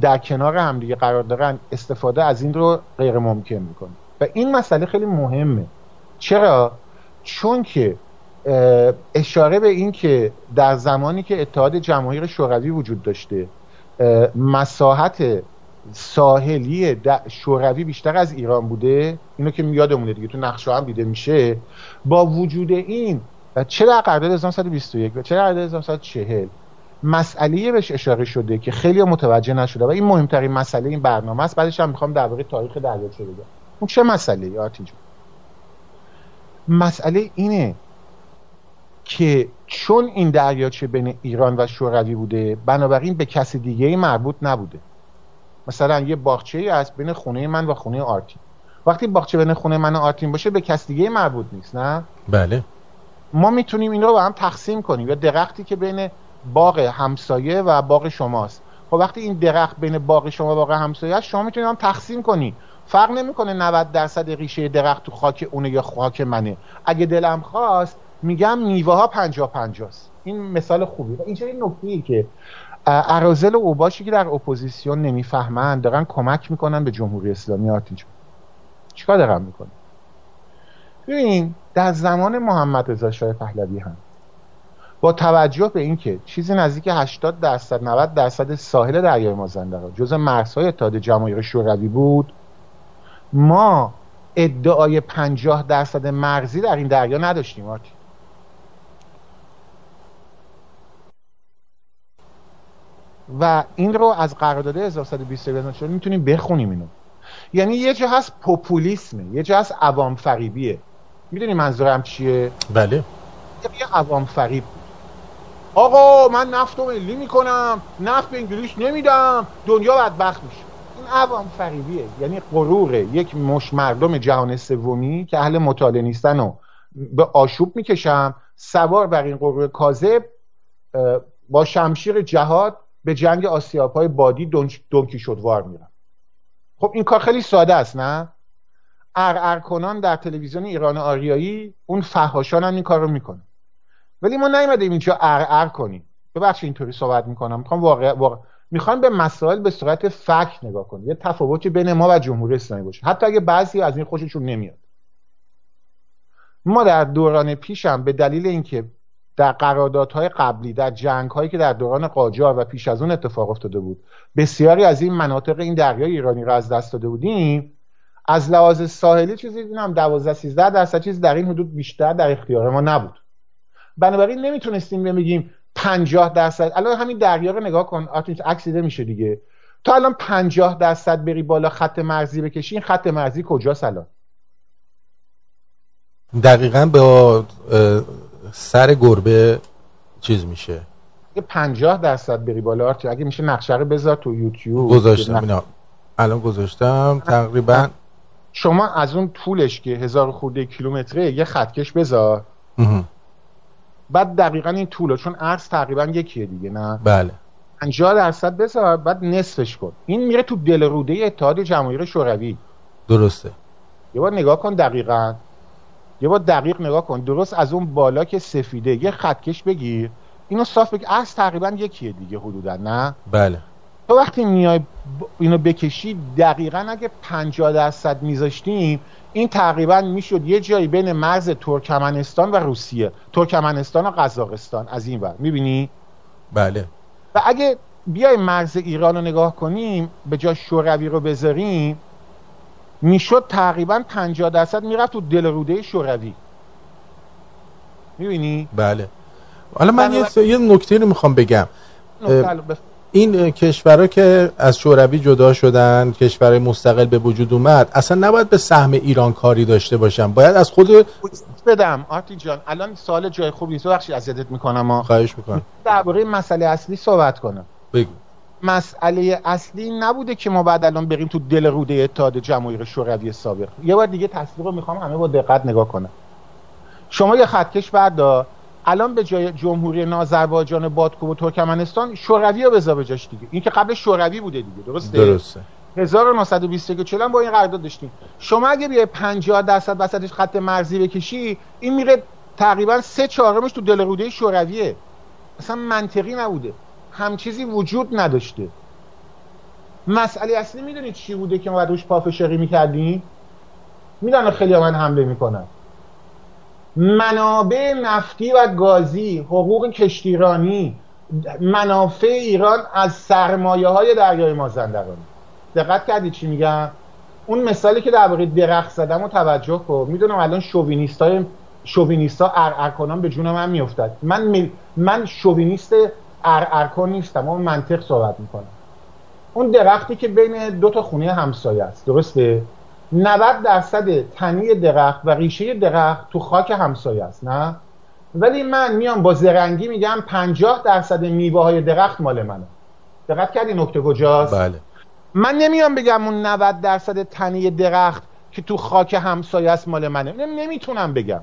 در کنار همدیگه قرار دارن استفاده از این رو غیر ممکن می‌کنه و این مسئله خیلی مهمه. چرا؟ چون که اشاره به این که در زمانی که اتحاد جماهیر شوروی وجود داشته مساحت ساحلی شوروی بیشتر از ایران بوده اینو که یادمونه دیگه تو نقشه هم دیده میشه با وجود این چه در قرارداد 1921 و چه در قرارداد 1940 مسئله بهش اشاره شده که خیلی متوجه نشده و این مهمترین مسئله این برنامه است. بعدش هم می‌خوام درباره تاریخ دریاچه بگم. اون چه مسئله آتی مسئله اینه که چون این دریاچه بین ایران و شوروی بوده بنابراین به کسی دیگه مربوط نبوده. مثلا یه باغچه ای از بین خونه من و خونه آرتین. وقتی باغچه بین خونه من و آرتین باشه به کس دیگه مربوط نیست نه؟ بله. ما می‌تونیم این رو با هم تقسیم کنیم. یا درختی که بین باغ همسایه و باغ شماست. خب وقتی این درخت بین باغ شما و باغ همسایه شما می‌تونید هم تقسیم کنی. فرق نمی‌کنه 90 درصد ریشه درخت تو خاک اونه یا خاک منه. اگه دلم خواست میگم میوه ها 50 50 این مثال خوبی. و اینجا این نکته که ارازل و اوباشی که در اپوزیسیون نمی‌فهمن دارن کمک می‌کنن به جمهوری اسلامی. آتیجو چیکار دارن می‌کنن؟ ببین در زمان محمد رضا شاه پهلوی هم با توجه به اینکه چیزی نزدیک 80 درصد 90 درصد ساحل دریای مازندران جزء مرزهای اتحاد جماهیر شوروی بود ما ادعای 50 درصد مرزی در این دریا نداشتیم آتی و این رو از قرارداد 1120 می‌تونیم بخونیم اینو. یعنی یه جا هست پوپولیسمه یه جا هست عوام فریبیه می‌دونی منظورم چیه؟ بله. یه عوام فریب آقا من نفت رو ملی می‌کنم نفت به انگلیس نمیدم دنیا بدبخت میشه. این عوام فریبیه یعنی غرور یک مش مردم جهان سومی که اهل مطالعه نیستن و به آشوب می‌کشم سوار بر این قروه کاذب با شمشیر جهاد به جنگ آسیاب های بادی دونکی شدوار میرن خب این کار خیلی ساده است نه؟ ار کنان در تلویزیون ایران آریایی اون فهاشان هم این کار رو می‌کنه ولی ما نیومدیم اینجا ار کنیم. ببخشید اینطوری صحبت می‌کنم. می‌خوام واقع, واقع... می‌خوام به مسائل به صورت فکت نگاه کنیم یه تفاوتی بین ما و جمهوری اسلامی باشه. حتی اگه بعضی از این خوششون نمیاد. ما در دوران پیشم به دلیل اینکه در قراردادهای قبلی در جنگ هایی که در دوران قاجار و پیش از اون اتفاق افتاده بود بسیاری از این مناطق این دریای ایرانی را از دست داده بودیم از لحاظ ساحلی چیزی دیدم 12 13 درصد چیز در این حدود بیشتر در اختیار ما نبود. بنابراین نمی‌تونستیم بگیم 50 درصد. الان همین دریا رو نگاه کن. عکس میشه دیگه. تا الان 50 درصد بری بالا خط مرزی بکشی این خط مرزی کجاست الان؟ دقیقا به سر گربه چیز میشه. یه 50 درصد بری بالا اگه میشه نقشه رو بذار تو یوتیوب. گذاشتم اینا. الان گذاشتم. تقریبا شما از اون طولش که هزار خورده کیلومتره یه خطکش بذار. بعد دقیقا این طوله چون عرض تقریبا یکیه دیگه نه؟ بله. 50 درصد بذار بعد نصفش کن. این میره تو دل روده اتحاد جماهیر شوروی. درسته. یه بار نگاه کن دقیقا. یه بار دقیق نگاه کن. درست از اون بالا که سفیده یه خطکش بگیر. اینو صاف بگیر. عرض تقریبا یکیه دیگه حدودا نه؟ بله. تو وقتی میای اینو بکشی دقیقا اگه 50 درصد میذاشتیم این تقریبا می‌شد یه جایی بین مرز ترکمنستان و روسیه. ترکمنستان و قزاقستان. از این ور. می‌بینی؟ بله. و اگه بیای مرز ایران رو نگاه کنیم به جا شوروی رو بذاریم می‌شد تقریبا 50 درصد می‌رفت تو دل روده شوروی. می‌بینی؟ بله. حالا من یه, یه نکته رو می‌خوام بگم. این کشورها که از شوروی جدا شدن کشور مستقل به وجود اومد اصلا نباید به سهم ایران کاری داشته باشن. باید از خود بدم. آرتی جان الان سال جای خوبی نیست. بخشی اذیتت می‌کنم. خواهش می‌کنم. درباره مسئله اصلی صحبت کنم. بگو. مسئله اصلی نبوده که ما بعد الان بریم تو دل روده اتحاد جماهیر شوروی سابق. یه بار دیگه تصویر رو می‌خوام همه با دقت نگاه کنم. شما یه خطکش بردار. الان به جای جمهوری آذربایجان بادکو و ترکمنستان شوروی رو بذار جاش دیگه. این که قبل شوروی بوده دیگه درسته؟ درسته. 1921 با این قرارداد داشتیم. شما اگه بیای 50 درصد وسطش خط مرزی بکشی این میره تقریبا سه چهارمش تو دل روده شورویه. اصلا منطقی نبوده. هم چیزی وجود نداشته. مسئله اصلی می‌دونید چی بوده که ما روش پافشاری می‌کردیم؟ می‌دونن خیلی من حمله می‌کنن. منابع نفتی و گازی حقوق کشتیرانی منافع ایران از سرمایه های دریای مازندران دقت کردی چی میگم؟ اون مثالی که در درخت زدم و توجه کن. می‌دونم الان شووینیست های شووینیست ها ار به جون من میافتد. من من شووینیست ار نیستم اما منطق صحبت می‌کنم. اون درختی که بین دو تا خونه همسایه است. درسته؟ 90 درصد تنی درخت و ریشه درخت تو خاک همسایه است نه؟ ولی من میام با زرنگی میگم 50 درصد میوه های درخت مال منه. دقت کردی نکته کجاست؟ بله. من نمیام بگم اون 90 درصد تنی درخت که تو خاک همسایه است مال منه. نمی‌تونم بگم.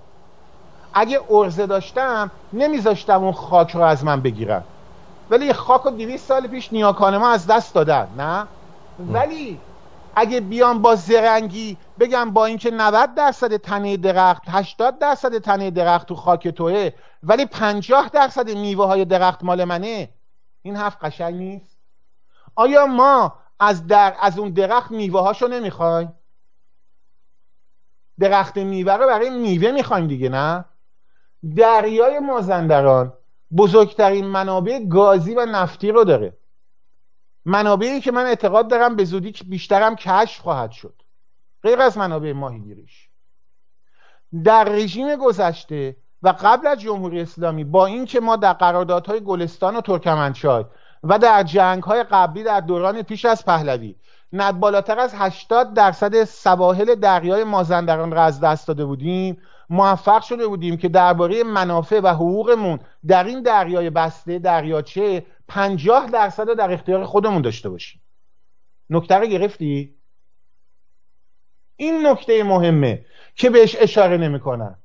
اگه ارزه داشتم نمیذاشتم اون خاک رو از من بگیرن. ولی خاک رو 200 سال پیش نیاکان ما از دست دادن نه؟ ولی اگه بیام با زرنگی بگم با اینکه 90 درصد تنه درخت 80 درصد تنه درخت تو خاک توه ولی 50 درصد میوه های درخت مال منه. این حرف قشنگ نیست؟ آیا ما از در از اون درخت میوه هاشو نمی‌خوایم؟ درخت میوه رو برای میوه می‌خوایم دیگه نه؟ دریای مازندران بزرگترین منابع گازی و نفتی رو داره. منابعی که من اعتقاد دارم به زودی بیشترم کشف خواهد شد. غیر از منابع ماهیگیریش. در رژیم گذشته و قبل از جمهوری اسلامی با اینکه ما در قراردادهای گلستان و ترکمنچای و در جنگ های قبلی در دوران پیش از پهلوی نه بالاتر از 80 درصد سواحل دریای مازندران را از دست داده بودیم موفق شده بودیم که درباره منافع و حقوقمون در این دریای بسته دریاچه پنجاه درصد در اختیار خودمون داشته باشیم. نکته رو گرفتی؟ این نکته مهمه که بهش اشاره نمی‌کنن.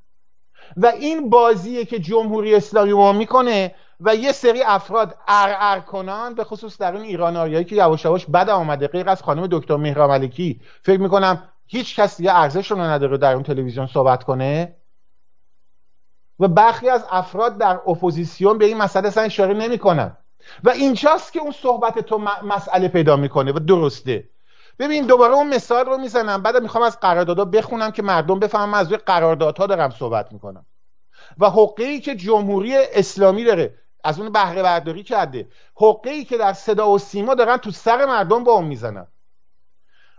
و این بازیه که جمهوری اسلامی ما می‌کنه و یه سری افراد ار کنان به خصوص در اون ایران که یواش یواش بد آمده غیر از خانم دکتر مهران ملکی فکر می‌کنم هیچ کسی یه ارزش رو نداره در اون تلویزیون صحبت کنه. و برخی از افراد در اپوزیسیون به این مسئله اصلا اشاره نمی‌کنن. و اینجاست که اون صحبت تو مسئله پیدا می‌کنه و درسته. ببین دوباره اون مثال رو می‌زنم. بعد می‌خوام از قراردادها بخونم که مردم بفهمم از روی قراردادها دارم صحبت می‌کنم. و حقه که جمهوری اسلامی داره از اون بهره برداری کرده حقه ای که در صدا و سیما دارن تو سر مردم با اون می‌زنن.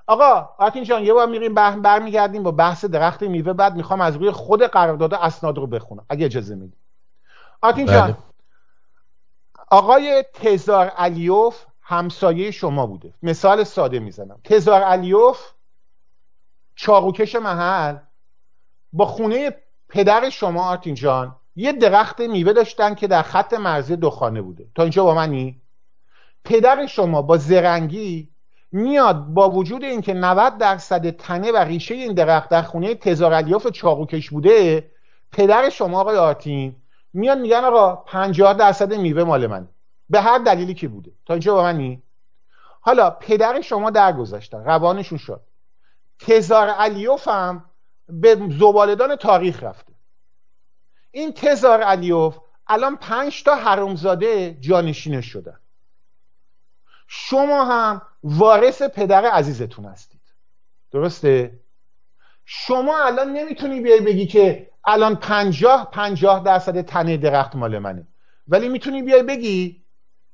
آقا آتین جان یه بار میریم برمیگردیم با بحث درخت میوه بعد می‌خوام از روی خود قرارداد اسناد رو بخونم اگه اجازه میدی. آتین جان. بله. آقای تزار علیوف همسایه شما بوده. مثال ساده می‌زنم. تزار علیوف چاقوکش محل. با خونه پدر شما آرتین جان یه درخت میوه داشتن که در خط مرزی دو بوده. تا اینجا با منی؟ پدر شما با زرنگی میاد با وجود اینکه 90 درصد تنه و ریشه این درخت در خونه تزار علیوف چاقوکش بوده پدر شما آقای آرتین میان میگن آقا 50 درصد میوه مال من به هر دلیلی که بوده. تا اینجا با منی؟ حالا پدر شما درگذاشتن روانشون شد. تزار علیوف هم به زبالدان تاریخ رفته. این تزار علیوف الان پنج تا حرومزاده جانشینش شدن شما هم وارث پدر عزیزتون هستید. درسته؟ شما الان نمی‌تونی بیای بگی که الان پنجاه پنجاه درصد تنه درخت مال منه. ولی می‌تونی بیای بگی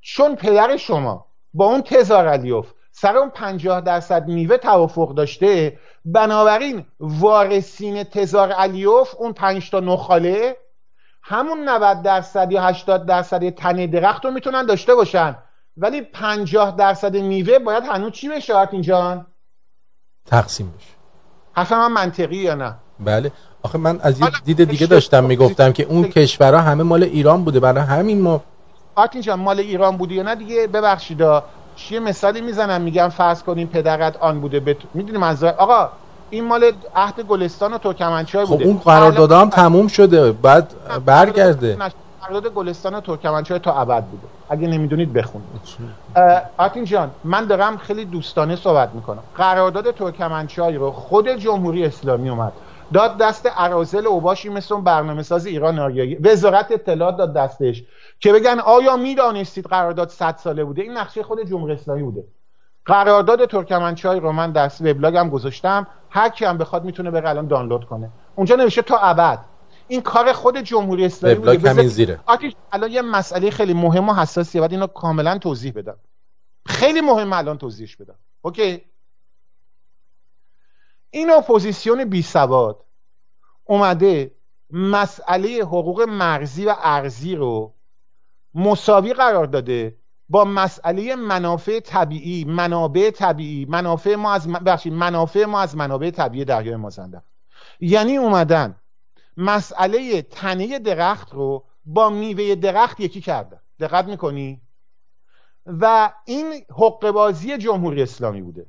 چون پدر شما با اون تزار علیوف سر اون پنجاه درصد میوه توافق داشته بنابراین وارثین تزار علیوف اون پنج تا نخاله همون 90 درصد یا 80 درصد تنه درخت رو می‌تونن داشته باشن. ولی 50 درصد میوه باید هنوز چی بشه آرتین تقسیم بشه. حرف من منطقی یا نه؟ بله. آخه من از یه دید دیگه داشتم می‌گفتم که اون کشورها همه مال ایران بوده. برای همین ما آرتین جان مال ایران بوده یا نه دیگه؟ ببخشید یه مثالی می‌زنم میگم فرض کنیم پدرت آن بوده. بت... می‌دونی منظور آقا این مال عهد گلستان و ترکمنچای خب بوده. خب اون قرارداد هم تموم شده. بعد برگرده. قرارداد گلستان ترکمنچای تا ابد بوده. اگه نمی‌دونید بخونید. آتین جان من دارم خیلی دوستانه صحبت می‌کنم. قرارداد ترکمنچای رو خود جمهوری اسلامی اومد. داد دست ارازل اوباشی مثل اون برنامه ساز ایران آریایی وزارت اطلاعات داد دستش که بگن آیا می‌دانستید قرارداد 100 ساله بوده؟ این نقشه خود جمهوری اسلامی بوده. قرارداد ترکمنچای رو من در وبلاگم گذاشتم. هر کی هم بخواد می‌تونه بره الان دانلود کنه. اونجا نوشته تا ابد. این کار خود جمهوری اسلامی بوده. همین زیره. الان یه مسئله خیلی مهم و حساسیه بعد اینو کاملا توضیح بدم. خیلی مهم الان توضیحش بدم. Okay؟ این اپوزیسیون بی سواد اومده مسئله حقوق مرزی و ارضی رو مساوی قرار داده با مسئله منافع طبیعی منابع طبیعی. منافع ما از منافع ما از منابع طبیعی دریای مازندران یعنی اومدن مسئله تنه درخت رو با میوه درخت یکی کردن. دقت می‌کنی؟ و این حق بازی جمهوری اسلامی بوده.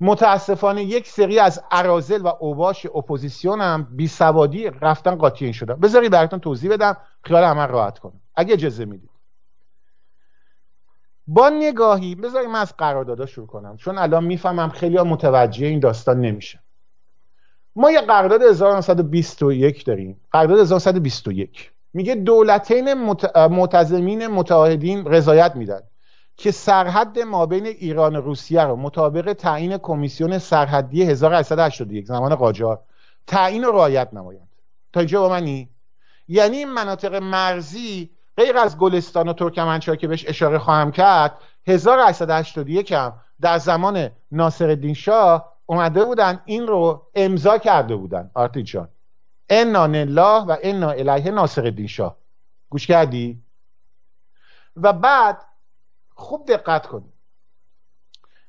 متاسفانه یک سری از ارازل و اوباش اپوزیسیون هم بی سوادی رفتن قاطی این شدن. بذاری براتون توضیح بدم خیال همه راحت کنم. اگه اجازه می‌دید. با نگاهی بذاری من از قراردادها شروع کنم. چون الان می‌فهمم خیلی متوجه این داستان نمیشه ما یه قرارداد 1921 داریم. قرارداد 1921 میگه دولتین متضمین متعاهدین رضایت میدن که سرحد ما بین ایران و روسیه رو مطابق تعیین کمیسیون سرحدی 1881 زمان قاجار تعیین و رعایت نمایند. تا اینجا با منی؟ یعنی این مناطق مرزی غیر از گلستان و ترکمنچای که بهش اشاره خواهم کرد 1881 هم در زمان ناصر شاه اومده بودن این رو امضا کرده بودن. آرتی جان. انا الله و انا الیه ناصر شاه. گوش کردی؟ و بعد خوب دقت کنید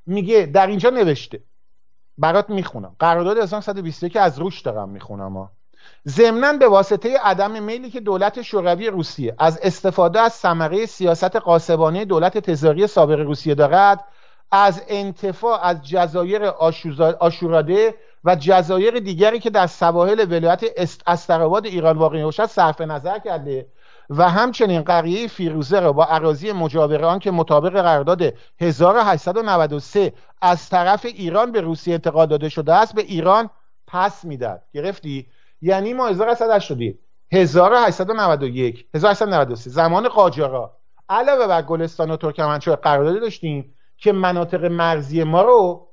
میگه در اینجا نوشته. برات می‌خونم. قرارداد 1921 از روش دارم می‌خونم ضمنا به واسطه عدم میلی که دولت شوروی روسیه از استفاده از ثمره سیاست قاسبانه دولت تزاری سابق روسیه دارد از انتفاع از جزایر آشوراده و جزایر دیگری که در سواحل ولایت استراباد ایران واقع باشد صرف نظر کرده. و همچنین قریه فیروزه را با عراضی مجاور آن که مطابق قرارداد 1893 از طرف ایران به روسیه انتقال داده شده است به ایران پس می‌داد گرفتی؟ یعنی ما 1880 1891 1893 زمان قاجارا. علاوه بر گلستان و ترکمنچای قراردادی داشتیم. که مناطق مرزی ما رو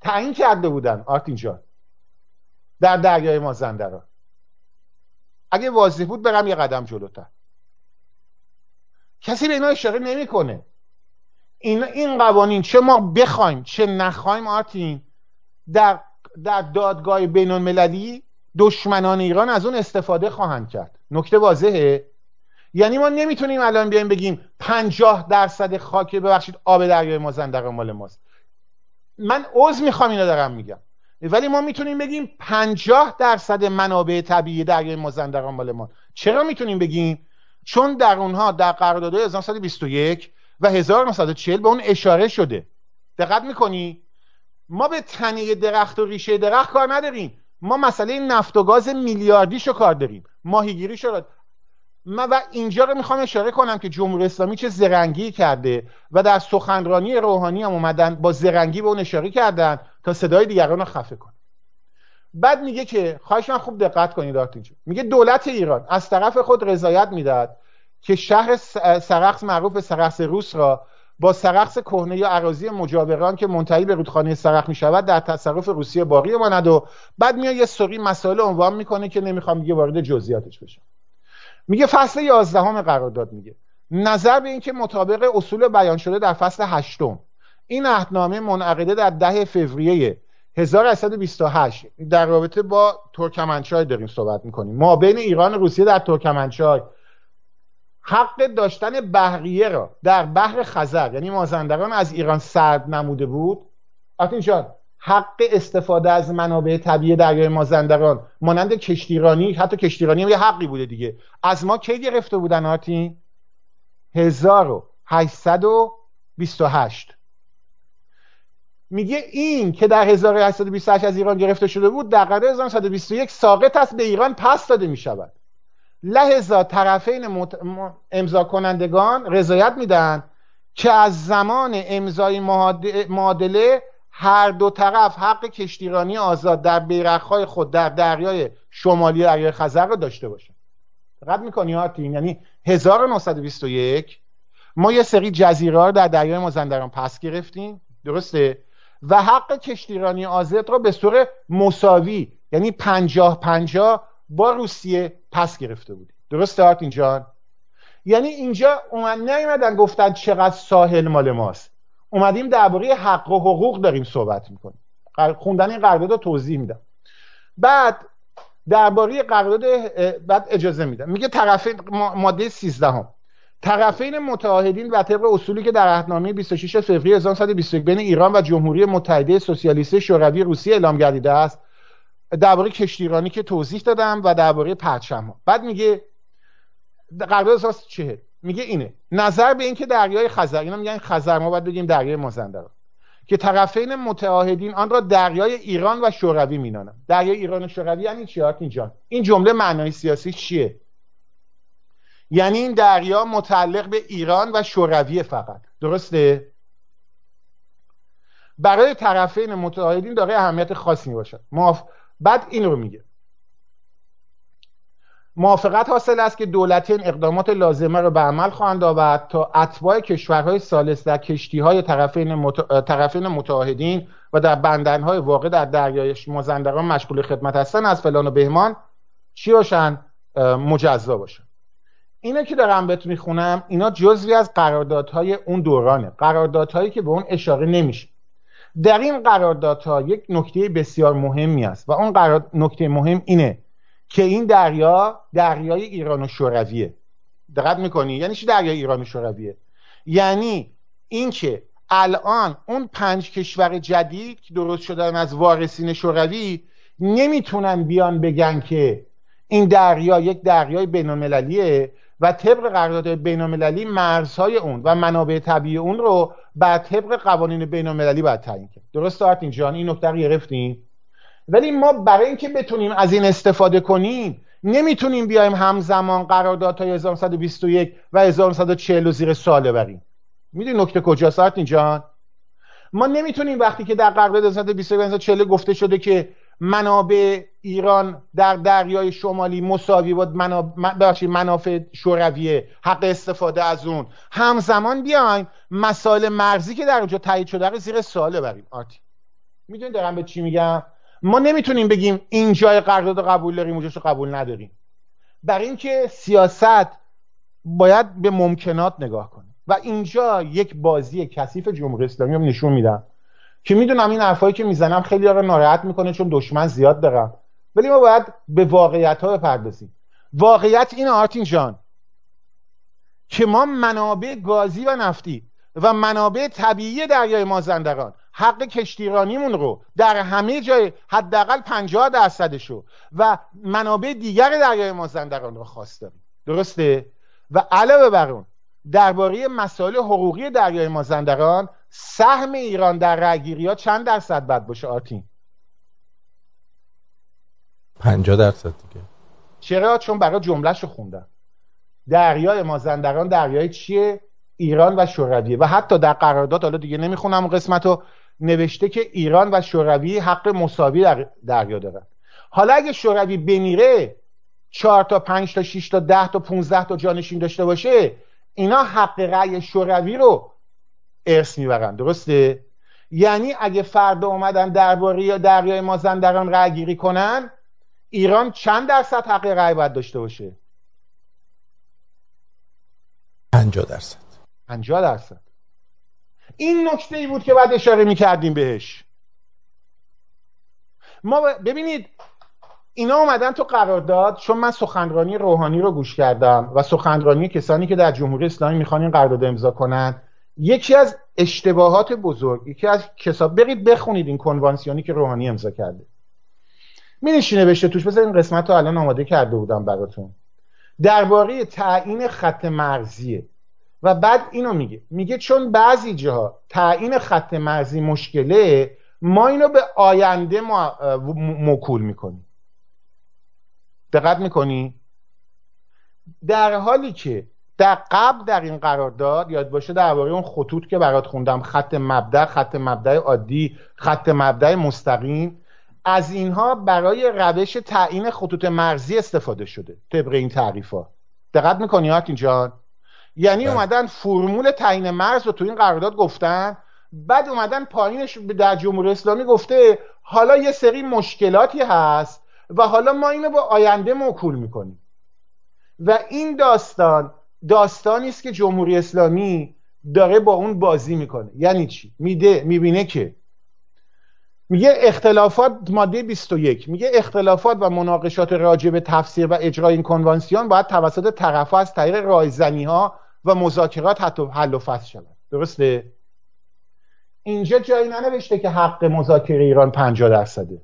تعیین کرده بودن. آرتین جان در دریای مازندران اگه واضح بود برم یه قدم جلوتر. کسی به اینا اشاره نمی‌کنه. این این قوانین چه ما بخوایم چه نخوایم آرتین در در دادگاه بین المللی دشمنان ایران از اون استفاده خواهند کرد. نکته واضحه؟ یعنی ما نمی‌تونیم الان بیایم بگیم پنجاه درصد خاک ببخشید آب دریای مازندران مال ماست. من عوض می‌خوام اینو دارم میگم. ولی ما می‌تونیم بگیم پنجاه درصد منابع طبیعی دریای مازندران مال ما چرا می‌تونیم بگیم؟ چون در اونها در قرارداد 1921 و 1940 به اون اشاره شده. دقت می‌کنی؟ ما به تنه درخت و ریشه درخت کار نداریم. ما مسئله نفت و گاز میلیاردیشو کار داریم. ماهیگیری شد من و اینجا رو می‌خوام اشاره کنم که جمهوری اسلامی چه زرنگی کرده و در سخنرانی روحانی هم اومدن با زرنگی به اون اشاره کردن تا صدای دیگران رو خفه کن بعد میگه که خواهش من خوب دقت کنید اینجا میگه دولت ایران از طرف خود رضایت می‌داد که شهر سرخس معروف به سرخس روس را با سرخس کهنه یا عراضی مجاوران که منتهی به رودخانه سرخ می شود در تصرف روسیه باقی ماند و بعد میاد یه سری مسائل عنوان می‌کنه که نمی‌خوام دیگه وارد جزئیاتش بشم. میگه فصل 11 قرارداد میگه. نظر به اینکه مطابق اصول بیان شده در فصل هشتم. این عهدنامه منعقده در ده فوریه 1828 در رابطه با ترکمنچای داریم صحبت می‌کنیم. ما بین ایران و روسیه در ترکمنچای حق داشتن بحریه را در بحر خزر یعنی مازندران از ایران سرد نموده بود. آتین جان. حق استفاده از منابع طبیعی دریای مازندران مانند کشتیرانی حتی کشتیرانی هم یه حقی بوده دیگه. از ما کی گرفته بودن آتین 1828 میگه این که در 1828 از ایران گرفته شده بود در قرارداد 1921 ساقط است به ایران پس داده می شود لحظا طرفین مت... امضا کنندگان رضایت میدن که از زمان امضای معادله هر دو طرف حق کشتیرانی آزاد در بیرخهای خود در دریای شمالی دریای خزر رو داشته باشه. فقط می‌کنی آتین؟ یعنی 1921 ما یه سری جزیره در دریای مازندران پس گرفتیم درسته؟ و حق کشتیرانی آزاد رو به صورت مساوی یعنی پنجاه پنجاه با روسیه پس گرفته بودیم. درسته آرتین جان؟ یعنی اینجا اومد نیومدن گفتن چقدر ساحل مال ماست. اومدیم درباره حق و حقوق داریم صحبت می‌کنیم. خوندن این قرارداد رو توضیح میدم. بعد درباره قرارداد بعد اجازه میدم. میگه طرفین ماده 13 هم. طرفین متعاهدین و طبق اصولی که در عهدنامه 26 فوریه 1921 بین ایران و جمهوری متحده سوسیالیستی شوروی روسیه اعلام گردیده است. درباره کشتیرانی که توضیح دادم و درباره پرچم ها بعد میگه قرارداد اساس چه میگه اینه. نظر به اینکه دریای خزر اینا میگن خزر ما باید بگیم دریای مازندران. که طرفین متعاهدین آن را دریای ایران و شوروی مینانم دریای ایران و شوروی یعنی چی اینجا این جمله معنای سیاسی چیه؟ یعنی این دریا متعلق به ایران و شوروی فقط. درسته؟ برای طرفین متعاهدین داره اهمیت خاصی باشد بعد این رو میگه. موافقت حاصل است که دولتین اقدامات لازمه را به عمل خواهند آورد تا اتباع کشورهای سالس در کشتی های طرفین, طرفین متعاهدین و در بندرهای واقع در دریای مازندران مشغول خدمت هستند. از فلان و بهمان چی باشن؟ مجزا باشن. اینه که دارم بهت می‌خونم اینا جزوی از قراردادهای اون دورانه. قراردادهایی که به اون اشاره نمیشه. در این قراردادها یک نکته بسیار مهمی است و اون قرار... نکته مهم اینه که این دریا دریای ایران و شورویه. دقت می‌کنی؟ یعنی چی دریای ایران و شورویه؟ یعنی اینکه الان اون پنج کشور جدید که درست شدن از وارثین شوروی نمی‌تونن بیان بگن که این دریا یک دریای بینالمللیه و طبق قرارداد بینالمللی مرزهای اون و منابع طبیعی اون رو بر طبق قوانین بینالمللی باید تعیین کرد. درست آرتین جان این نکته رو گرفتیم ولی ما برای اینکه بتونیم از این استفاده کنیم نمی‌تونیم بیایم همزمان قراردادهای 1921 و 1940 زیر سال ببریم. می‌دونی نکته کجاست اینجا ما نمی‌تونیم وقتی که در قرارداد 1921 گفته شده که منابع ایران در دریای شمالی مساوی بود منابع منافع شورویه حق استفاده از اون. همزمان بیایم مسائل مرزی که در اونجا تایید شده رو زیر سوال ببریم. آرتی می‌دونید دارم به چی میگم؟ ما نمی‌تونیم بگیم این جای قرارداد قبول داریم اونجاش قبول نداریم. برای اینکه سیاست باید به ممکنات نگاه کنه. و اینجا یک بازی کثیف جمهوری اسلامی هم نشون میدم که می‌دونم این حرفایی که می‌زنم خیلی رو ناراحت می‌کنه چون دشمن زیاد دارم ولی ما باید به واقعیت ها بپردازیم. واقعیت این آرتین جان که ما منابع گازی و نفتی و منابع طبیعی دریای مازندران حق کشتیرانیمون رو در همه جای حداقل 50 درصدشو و منابع دیگر دریای مازندران رو خواست داریم درسته؟ و علاوه بر اون درباره مسائل حقوقی دریای مازندران سهم ایران در رأیگیری ها چند درصد بد باشه آرتین؟ 50 درصد دیگه. چرا؟ چون برای جملهشو خوندم. دریای مازندران دریای چیه؟ ایران و شورویه. و حتی در قرارداد حالا دیگه نمی‌خونم قسمت رو نوشته که ایران و شوروی حق مساوی در دریا دارن. حالا اگه شوروی بمیره چهار تا پنج تا 6 تا ده تا 15 تا جانشین داشته باشه اینا حق رأی شوروی رو ارث می‌برن. درسته؟ یعنی اگه فردا اومدن درباره یا دریای مازندران رأی گیری کنن ایران چند درصد حق رأی باید داشته باشه؟ 50 درصد. 50 درصد. این نکته ای بود که بعد اشاره می‌کردیم بهش. ما ببینید اینا اومدن تو قرارداد چون من سخنرانی روحانی رو گوش کردم و سخنرانی کسانی که در جمهوری اسلامی می‌خوان این قرارداد امضا کنن یکی از اشتباهات بزرگ یکی از کساب برید بخونید این کنوانسیونی که روحانی امضا کرده. می نوشته توش؟ بذار این قسمت رو الان آماده کرده بودم براتون. درباره تعیین خط مرزیه. و بعد اینو میگه. میگه چون بعضی جاها تعیین خط مرزی مشکله ما اینو به آینده موکول می‌کنیم. دقت می‌کنی؟ در حالی که در قبل در این قرارداد یاد باشه درباره اون خطوط که برات خوندم خط مبدع خط مبدع عادی خط مبدع مستقیم از اینها برای روش تعیین خطوط مرزی استفاده شده طبق این تعریف ها دقت می‌کنی اینجا یعنی بله. اومدن فرمول تعیین مرز رو تو این قرارداد گفتن بعد اومدن پایینش در جمهوری اسلامی گفته حالا یه سری مشکلاتی هست و حالا ما اینو با آینده موکول می‌کنیم. و این داستان داستانی است که جمهوری اسلامی داره با اون بازی می‌کنه. یعنی چی؟ میده می‌بینه که میگه اختلافات ماده 21 میگه اختلافات و مناقشات راجع به تفسیر و اجرای این کنوانسیون باید توسط طرفها از طریق رایزنی ها و مذاکرات حتی حل و فصل شود. درسته؟ اینجا جایی ننوشته که حق مذاکره ایران 50 درصده.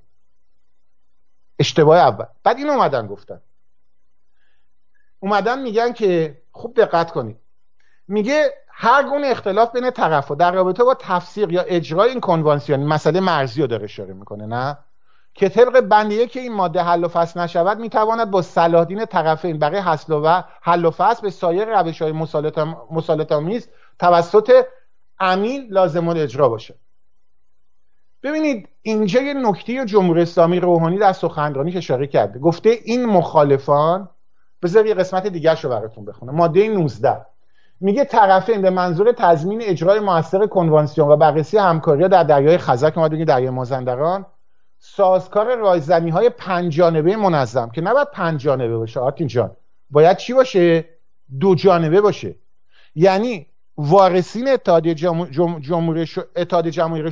اشتباه اول. بعد این اومدن گفتن. اومدن میگن که خوب دقت کنید. میگه هر گونه اختلاف بین طرفها در رابطه با تفسیر یا اجرای این کنوانسیون مسئله مرزی رو داره اشاره می‌کنه نه؟ که طبق بندیه که این ماده حل و فصل نشود می‌تواند با صلاح طرفین برای حل و حل و فصل به سایر روش های مسالت آمیز توسط امین لازم اجرا باشه. ببینید اینجا یه نکته جمهوری اسلامی روحانی در سخنرانی اشاره کرده گفته این مخالفان بذار یه قسمت دیگه رو براتون بخونه ماده 19 میگه طرفین به منظور تضمین اجرای موثر کنوانسیون و بررسی همکاری در دریای خزر که ما دریای مازندران سازکار رایزنی های پنجانبه منظم که نباید پنجانبه باشه آرتین جان. باید چی باشه؟ دو جانبه باشه. یعنی وارثین اتحادیه جمهوری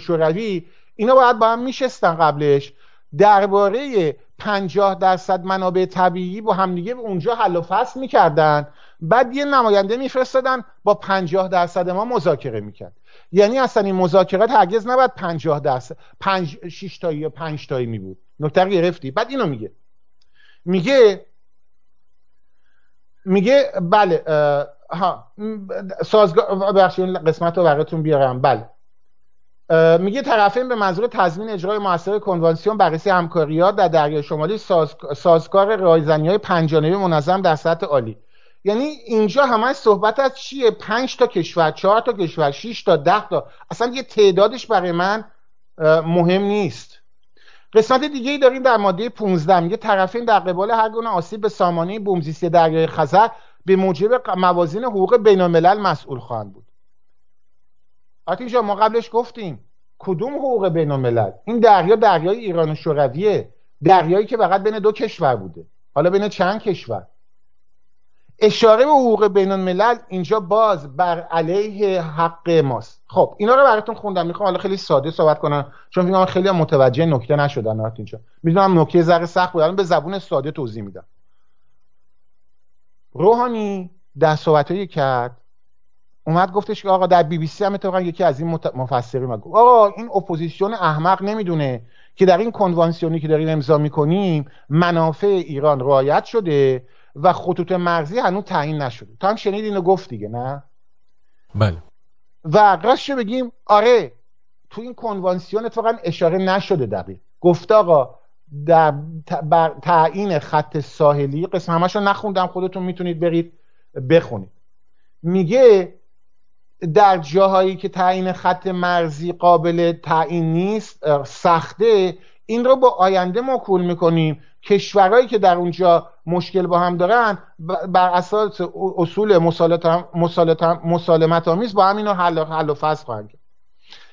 شوروی اینا باید با هم میشستن قبلش. درباره پنجاه درصد منابع طبیعی با همدیگه اونجا حل و فصل می‌کردن. بعد یه نماینده میفرستادن با پنجاه درصد ما مذاکره می‌کرد. یعنی اصلا این مذاکرات هرگز نباید پنجاه درصد پنج شیش تایی یا پنج تایی می بود نکته گرفتی. بعد اینو میگه. میگه میگه بله ها سازگار بخشی قسمت رو براتون بیارم. بله. میگه طرفین به منظور تضمین اجرای موثر کنوانسیون بررسی همکاریات در دریای شمالی ساز... سازگار رایزنی های پنجانبی منظم در سطح عالی. یعنی اینجا همه صحبت از چیه؟ پنج تا کشور چهار تا کشور شش تا ده تا. اصلا یه تعدادش برای من مهم نیست. قسمت دیگه ای داریم در ماده 15 میگه طرفین در قبال هر گونه آسیب به سامانه بومزیستی دریای خزر به موجب موازین حقوق بین الملل مسئول خواهند بود. آتین ما قبلش گفتیم کدوم حقوق بین الملل این دریا دریای ایران و شورویه. دریایی که فقط بین دو کشور بوده. حالا بین چند کشور؟ اشاره به حقوق بین الملل اینجا باز بر علیه حق ماست. خب اینا رو براتون خوندم. می‌خوام حالا خیلی ساده صحبت کنم چون فکر خیلی متوجه نکته نشدن اینجا می‌دونم نکته ذره سخت بود به زبون ساده توضیح میدم. روحانی در صحبتایی کرد اومد گفتش که آقا در بی بی سی هم اتفاقا یکی از این مفسرین گفت آقا این اپوزیسیون احمق نمی‌دونه که در این کنوانسیونی که داریم امضا می‌کنیم منافع ایران رعایت شده و خطوط مرزی هنوز تعیین نشده. تو هم شنید اینو گفت دیگه نه؟ بله. و راستش بگیم آره تو این کنوانسیون اتفاقا اشاره نشده دقیق. گفت آقا در تعیین خط ساحلی قسم همش رو نخوندم خودتون می‌تونید برید بخونید. میگه در جاهایی که تعیین خط مرزی قابل تعیین نیست سخته. این رو با آینده موکول می‌کنیم. کشورهایی که در اونجا مشکل با هم دارن بر اساس اصول مسالمت آمیز با هم اینو حل, حل و فصل خواهند کرد.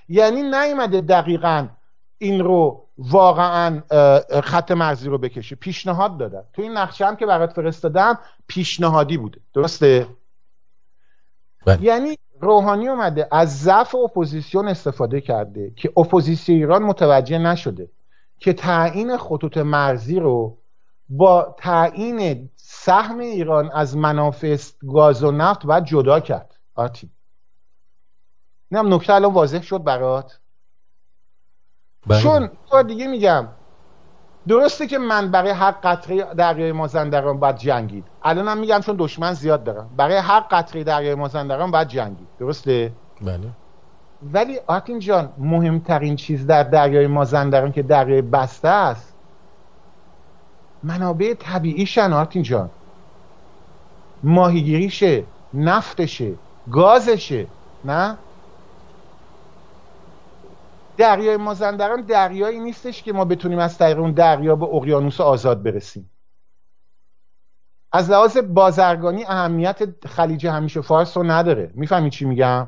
یعنی نیومده دقیقا این رو واقعا خط مرزی رو بکشه. پیشنهاد دادن. تو این نقشه هم که برات فرستادم پیشنهادی بوده. درسته؟ بله. یعنی روحانی اومده از ضعف اپوزیسیون استفاده کرده که اپوزیسیون ایران متوجه نشده که تعیین خطوط مرزی رو با تعیین سهم ایران از منافع گاز و نفت باید جدا کرد آتی اینم نکته الان واضح شد برات بله. چون تو دیگه میگم درسته که من برای هر قطره دریای مازندران باید جنگید. الانم میگم چون دشمن زیاد دارم برای هر قطره دریای مازندران باید جنگید. درسته؟ بله. ولی آتین جان مهمترین چیز در دریای مازندران که دریای بسته است منابع طبیعیشن آرتین جان. ماهیگیریشه نفتشه گازشه نه؟ دریای مازندران دریایی نیستش که ما بتونیم از طریق اون دریا به اقیانوس آزاد برسیم. از لحاظ بازرگانی اهمیت خلیج همیشه فارس رو نداره. می‌فهمی چی میگم؟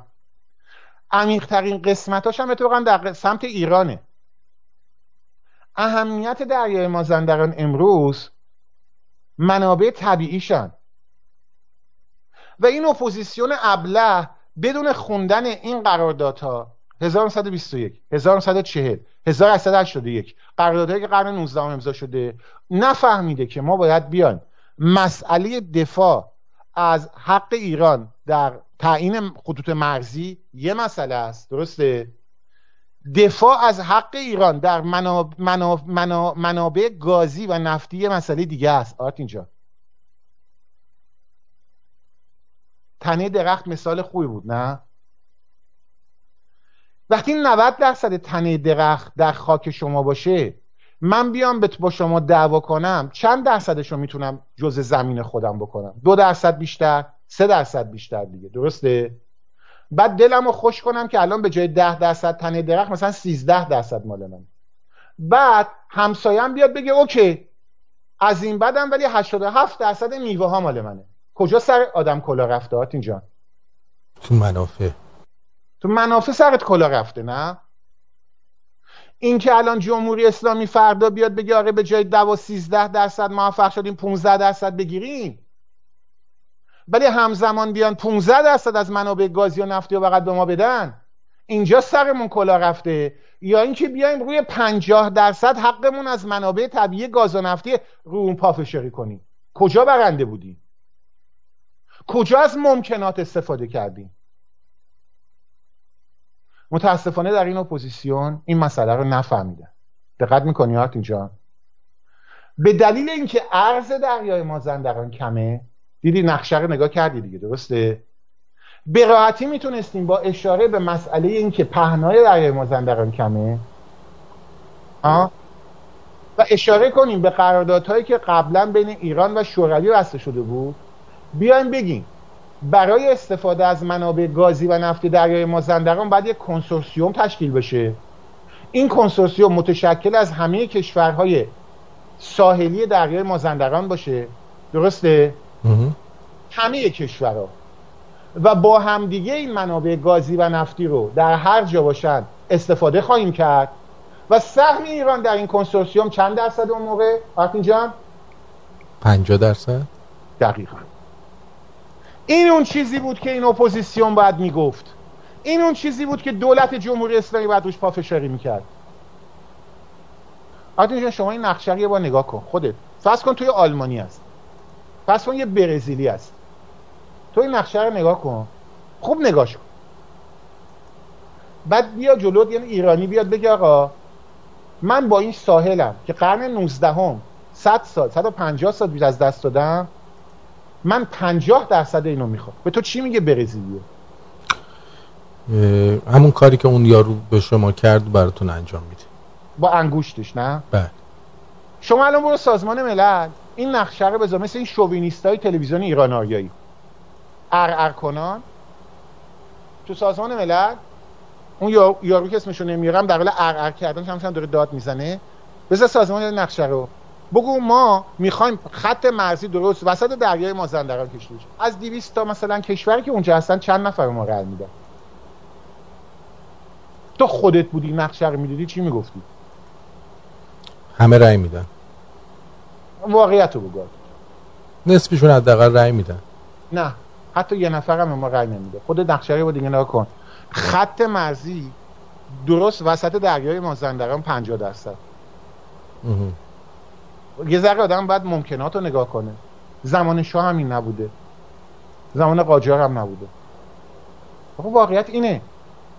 عمیقترین قسمتاش هم اتفاقا در سمت ایرانه. اهمیت دریای مازندران امروز منابع طبیعیشن. و این اپوزیسیون ابله بدون خوندن این قراردادها 1921 1940 1881 قراردادهایی که قرن 19 امضا شده نفهمیده که ما باید بیایم. مسئله دفاع از حق ایران در تعیین خطوط مرزی یه مسئله است. درسته؟ دفاع از حق ایران در منابع گازی و نفتی یه مسئله دیگه است. آرت اینجا تنه درخت مثال خوبی بود نه؟ وقتی 90 درصد تنه درخت در خاک شما باشه من بیام با شما دعوا کنم چند درصدش رو می‌تونم جز زمین خودم بکنم؟ دو درصد بیشتر سه درصد بیشتر دیگه درسته؟ بعد دلم رو خوش کنم که الان به جای ده درصد تنه درخت مثلا 13 درصد مال من بعد همسایم بیاد بگه اوکی از این بعدم ولی 87 درصد میوه ها مال منه. کجا سر آدم کلا رفته اینجا؟ تو منافع. تو منافع سرت کلا رفته نه؟ این که الان جمهوری اسلامی فردا بیاد بگه آره به جای 12 13 درصد موفق شدیم 15 درصد بگیریم. ولی همزمان بیان 15 درصد از منابع گازی و نفتی و فقط به ما بدن. اینجا سرمون کلا رفته. یا اینکه بیایم روی 50 درصد حقمون از منابع طبیعی گاز و نفتی رو اون پافشاری کنیم. کجا برنده بودیم؟ کجا از ممکنات استفاده کردیم؟ متاسفانه در این اپوزیسیون این مسئله رو نفهمیدن. دقت می‌کنی اینجا به دلیل اینکه عرض دریای مازندران کمه دیدی نقشه رو نگاه کردی دیگه درسته؟ به راحتی می‌تونستیم با اشاره به مسئله اینکه پهنای دریای مازندران کمه آه؟ و اشاره کنیم به قراردادهایی که قبلا بین ایران و شوروی بسته شده بود. بیایم بگیم برای استفاده از منابع گازی و نفت دریای مازندران باید یک کنسورسیوم تشکیل بشه. این کنسورسیوم متشکل از همه کشورهای ساحلی دریای مازندران باشه. درسته؟ همه کشورها. و با همدیگه این منابع گازی و نفتی رو در هر جا باشن استفاده خواهیم کرد. و سهم ایران در این کنسورسیوم چند درصد اون موقع؟ آرتین جان؟ 50 درصد؟ دقیقا. این اون چیزی بود که این اپوزیسیون باید می‌گفت. این اون چیزی بود که دولت جمهوری اسلامی باید روش پافشاری می‌کرد. جان شما این نقشه یه بار نگاه کن. خودت. فرض کن توی آلمانی است فرض کن یه برزیلی است تو این نقشه رو نگاه کن. خوب نگاش کن بعد بیا جلوت یعنی ایرانی بیاد بگه آقا من با این ساحلم که قرن 19 هم 100 سال 150 سال از دست دادم من 50 درصد اینو می‌خوام. به تو چی میگه برزیلیه؟ همون کاری که اون یارو به شما کرد براتون انجام میده. با انگوشتش نه؟ بله. شما الان برو سازمان ملل. این نقشه رو بذار مثل این شووینیستای تلویزیون ایران آریایی ار کنان. تو سازمان ملل اون یارو که اسمشو نمیارم در حال ار کردن هم داره داد می‌زنه. بذار سازمان نقشه رو بگو ما می‌خوایم خط مرزی درست وسط دریای مازندران کشیده از 200 تا مثلا کشوری که اونجا هستن چند نفر ما رأی میدن؟ تو خودت بودی نقشه رو می‌دیدی چی می‌گفتی؟ همه رأی میدن. واقعیت رو بگو. نصفشون حداقل رأی میدن. نه حتی یه نفر هم ما رأی نمیده. خود نقشه رو دیگه نگاه کن. خط مرزی درست وسط دریای مازندران 50 درصد. یه ذره آدم باید ممکنات رو نگاه کنه. زمان شاه همین نبوده. زمان قاجار هم نبوده. خب واقعیت اینه.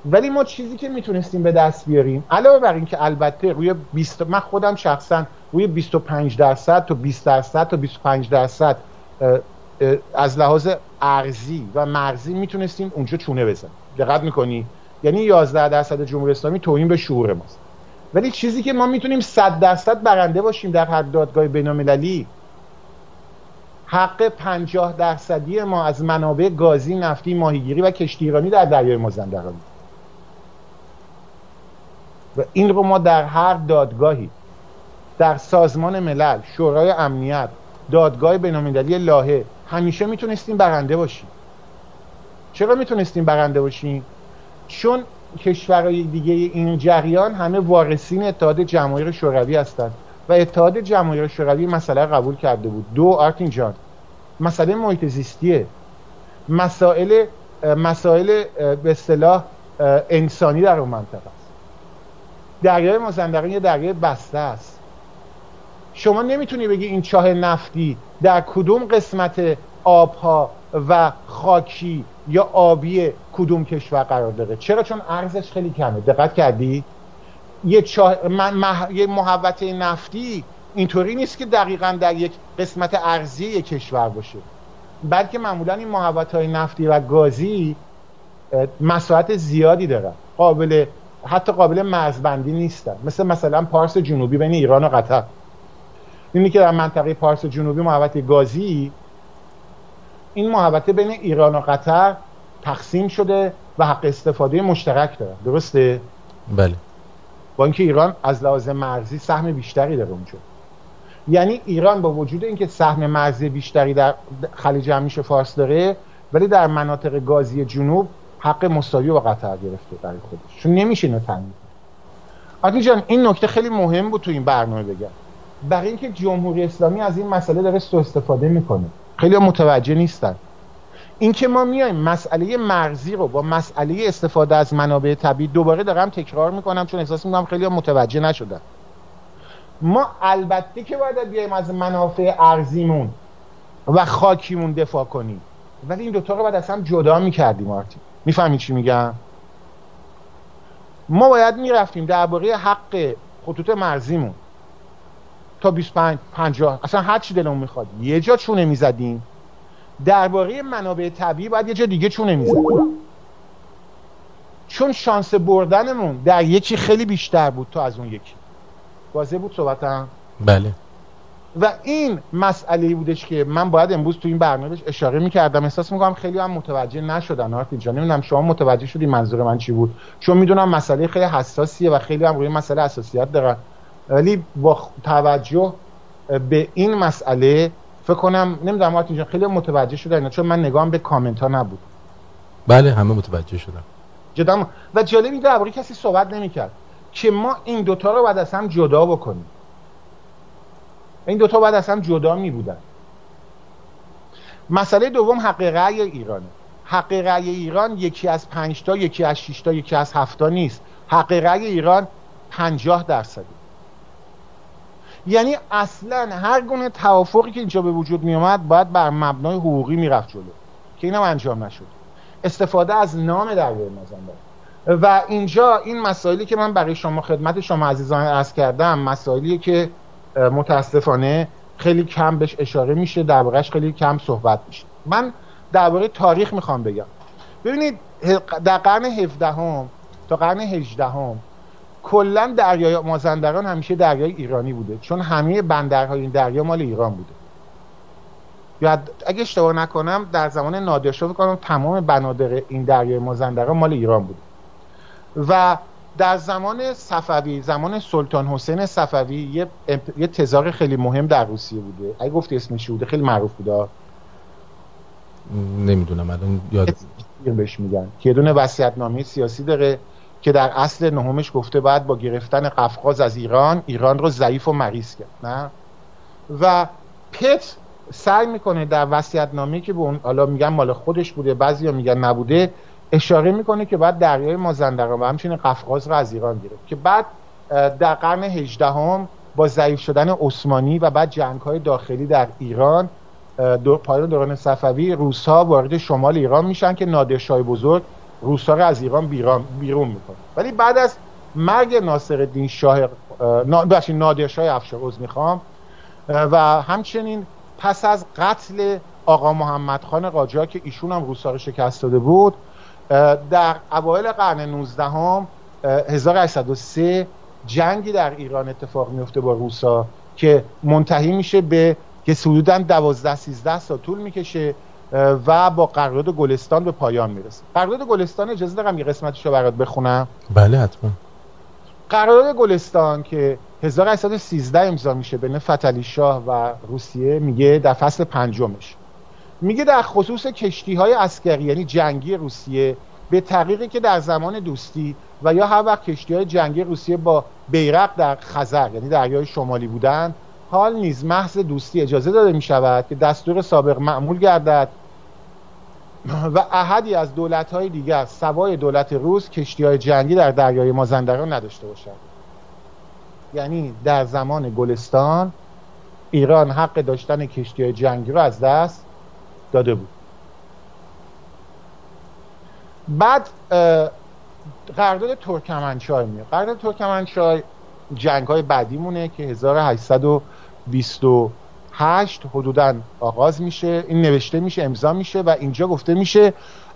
ولی ما چیزی که می‌تونستیم به دست بیاریم علاوه بر این که البته روی 20 من خودم شخصا روی 25 درصد تا 20 درصد تا 25 درصد از لحاظ ارزی و مرزی می‌تونستیم اونجا چونه بزنیم. دقت می‌کنی؟ یعنی 11 درصد جمهوری اسلامی توهین به شعور ماست. ولی چیزی که ما می‌تونیم 100 درصد برنده باشیم در هر دادگاه بین‌المللی حق 50 درصدی ما از منابع گازی نفتی ماهیگیری و کشتیرانی در دریای مازندران و این رو ما در هر دادگاهی در سازمان ملل شورای امنیت دادگاه بین‌المللی لاهه همیشه می‌تونستیم برنده باشیم. چرا می‌تونستیم برنده باشیم؟ چون کشورهای دیگه این جریان همه وارثین اتحاد جماهیر شوروی هستند و اتحاد جماهیر شوروی مسئله قبول کرده بود. دو آرتین جان مسئله محیط زیستیه. مسائل مسائل به اصطلاح انسانی در اون منطقه است. دریای مازندران یه دریای بسته است. شما نمی‌تونی بگی این چاه نفتی در کدوم قسمت آبها و خاکی یا آبی کدوم کشور قرار داره. چرا؟ چون ارزش خیلی کمه. دقت کردی؟ یه, چاه... یه محوطه نفتی اینطوری نیست که دقیقا در یک قسمت ارزی یک کشور باشه. بلکه معمولا این محوطه های نفتی و گازی مساحت زیادی دارن. قابل حتی قابل مرزبندی نیستن. مثل مثلا پارس جنوبی بین ایران و قطر. اینی که در منطقه پارس جنوبی محوطه گازی این محوطه بین ایران و قطر تقسیم شده و حق استفاده مشترک داره. درسته؟ بله. با اینکه ایران از لحاظ مرزی سهم بیشتری داره اونجا. یعنی ایران با وجود اینکه سهم مرزی بیشتری در خلیج همیشه فارس داره ولی در مناطق گازی جنوب حق مساوی با قطر گرفته برای خودش. چون نمیشه اینو تنگی جان این نکته خیلی مهم بود تو این برنامه بگم. برای اینکه جمهوری اسلامی از این مسئله داره سو استفاده می‌کنه. خیلی متوجه نیستن. اینکه ما میایم مسئله مرزی رو با مسئله استفاده از منابع طبیعی دوباره دارم تکرار می‌کنم چون احساس می‌کنم خیلی متوجه نشدن. ما البته که باید بیایم از منافع ارزیمون و خاکیمون دفاع کنیم. ولی این دوتا رو باید اصلا جدا می‌کردیم آرتی می‌فهمی چی میگم؟ ما باید می‌رفتیم درباره حق خطوط مرزیمون. تا 25 50 اصلا هر چی دلمون می‌خواد. یه جا چونه می‌زدیم. درباره منابع طبیعی باید یه جا دیگه چونه می‌زد چون شانس بردنمون در یکی خیلی بیشتر بود تا از اون یکی. واضح بود صحبتم؟ بله. و این مسئله بودش که من باید امروز تو این برنامه اشاره می‌کردم. احساس می‌کنم خیلی هم متوجه نشدن. آرتین جان نمی‌دونم شما متوجه شدی منظور من چی بود. چون می‌دونم مسئله خیلی حساسیه و خیلی هم روی مسئله حساسیت دارن. ولی با توجه به این مسئله فکر کنم نمی‌دونم جان خیلی متوجه شدن چون من نگام به کامنت ها نبود. بله همه متوجه شدم جدا و جالبی درباره کسی صحبت نمی‌کرد که ما این دوتا رو باید از هم جدا بکنیم. این دوتا باید از هم جدا می بودن مسئله دوم حق رأی ایرانه. حق رأی ایران یکی از پنج تا یکی از شش تا یکی از هفت تا نیست. حق رأی ایران پنجاه درصده یعنی اصلا هر گونه توافقی که اینجا به وجود می اومد باید بر مبنای حقوقی می‌رفت جلو. که اینم انجام نشد. استفاده از نام دریای مازندران و اینجا این مسائلی که من برای شما خدمت شما عزیزان عرض کردم مسائلی که متاسفانه خیلی کم بهش اشاره میشه دربارهش خیلی کم صحبت میشه. من درباره تاریخ می‌خوام بگم. ببینید در قرن 17 هم تا قرن 18 هم کلا دریای مازندران همیشه دریای ایرانی بوده. چون همه بندرهای این دریا مال ایران بوده. یا اگه اشتباه نکنم در زمان نادرشاه کنم تمام بنادر این دریای مازندران مال ایران بوده. و در زمان صفوی زمان سلطان حسین صفوی یه, یه تزار خیلی مهم در روسیه بوده. اگه گفتی اسمش بوده؟ خیلی معروف بوده نمی‌دونم الان یاد بهش میگن. که یه دونه نامه سیاسی داره. که در اصل نهمش گفته بعد با گرفتن قفقاز از ایران ایران رو ضعیف و مریض کرد نه؟ و پت سعی می‌کنه در نامه که به اون حالا میگن مال خودش بوده بعضیا میگن نبوده اشاره می‌کنه که بعد دریای مازندران و همچنین قفقاز رو از ایران گرفت که بعد در قرن هجدهم با ضعیف شدن عثمانی و بعد جنگ های داخلی در ایران دور پایان دوران صفوی روسا وارد شمال ایران میشن که نادرشاه بزرگ روسا رو از ایران بیرون, می‌کنه. ولی بعد از مرگ ناصر الدین شاه نادرشاه افشار عذر می‌خوام و همچنین پس از قتل آقا محمد خان قاجار که ایشون هم روسا رو شکست داده بود در اوایل قرن 19 هم 1803 جنگی در ایران اتفاق میفته با روسا که منتهی میشه به که حدودا 12 13 سال طول می‌کشه و با قرارداد گلستان به پایان می‌رسه. قرارداد گلستان اجازه دارم یه قسمتشو برات بخونم. بله حتما. قرارداد گلستان که 1813 امضا میشه بین فتلی شاه و روسیه میگه در فصل پنجمش. میگه در خصوص کشتی های اسکری یعنی جنگی روسیه به طریقی که در زمان دوستی و یا هر وقت کشتی های جنگی روسیه با بیرق در خزر یعنی دریای شمالی بودن حال نیز محض دوستی اجازه داده می شود که دستور سابق معمول گردد و احدی از دولت های دیگر سوای دولت روس کشتی های جنگی در دریای مازندران نداشته باشد یعنی در زمان گلستان ایران حق داشتن کشتی های جنگی رو از دست داده بود. بعد قرارداد ترکمنچای میاد. قرارداد ترکمنچای جنگ های بعدی مونه که 1828 حدودا آغاز میشه این نوشته میشه امضا میشه و اینجا گفته میشه.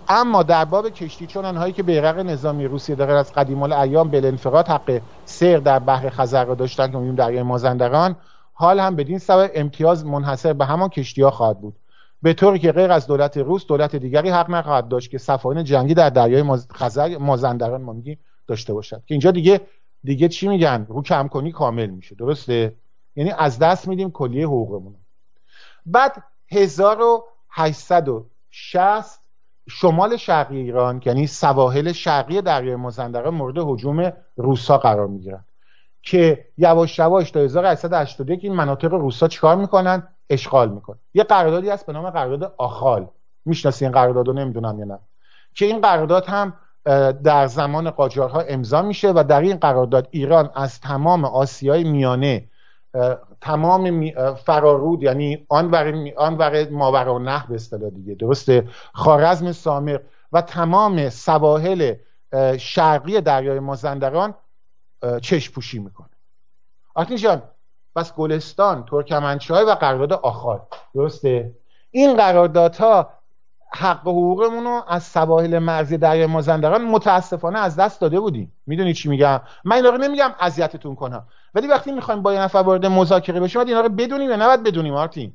اما در باب کشتی چون آنهایی که بیرق نظامی روسیه داره از قدیم ایام به انفراد حق سیر در بحر خزر را داشتن که میگیم دریای مازندران حال هم بدین سبب امتیاز منحصر به همان کشتی ها خواهد بود. به طوری که غیر از دولت روس دولت دیگری حق نخواهد داشت که سفاین جنگی در دریای خزر مازندران ما میگیم داشته باشد. که اینجا دیگه دیگه چی میگن؟ رو کم کنی کامل میشه. درسته؟ یعنی از دست میدیم کلیه حقوقمون. بعد 1860 شمال شرقی ایران یعنی سواحل شرقی دریای مازندران مورد حجوم روسا قرار می‌گیرن. که یواش یواش تا 1881 این مناطق روسا چیکار می‌کنن؟ اشغال می‌کنه یه قراردادی هست به نام قرارداد آخال. می‌شناسی این قرارداد رو نمی‌دونم یا نه. که این قرارداد هم در زمان قاجارها امضا میشه و در این قرارداد ایران از تمام آسیای میانه تمام فرارود یعنی آن ور آن ور ماورا نه به اصطلاح دیگه درسته؟ خارزم سامق و تمام سواحل شرقی دریای مازندران چشم پوشی می‌کنه. آرتین جان پس گلستان ترکمنچای و قرارداد آخار درسته؟ این قراردادها حق حقوقمون رو از سواحل مرزی دریای مازندران متاسفانه از دست داده بودیم. می‌دونی چی میگم؟ من اینا رو نمیگم اذیتتون کنم. ولی وقتی می‌خوایم با یه نفر وارد مذاکره بشیم اینا رو بدونیم یا نباید بدونیم مارتین؟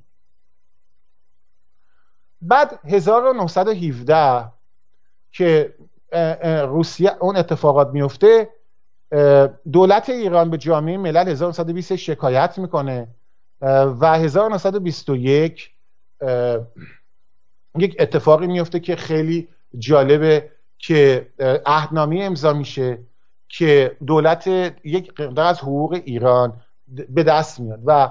بعد 1917 که روسیه اون اتفاقات میفته دولت ایران به جامعه ملل 1920 شکایت می‌کنه و 1921 یک اتفاقی میفته که خیلی جالبه که عهدنامه امضا میشه که دولت یک مقدار از حقوق ایران به دست میاد و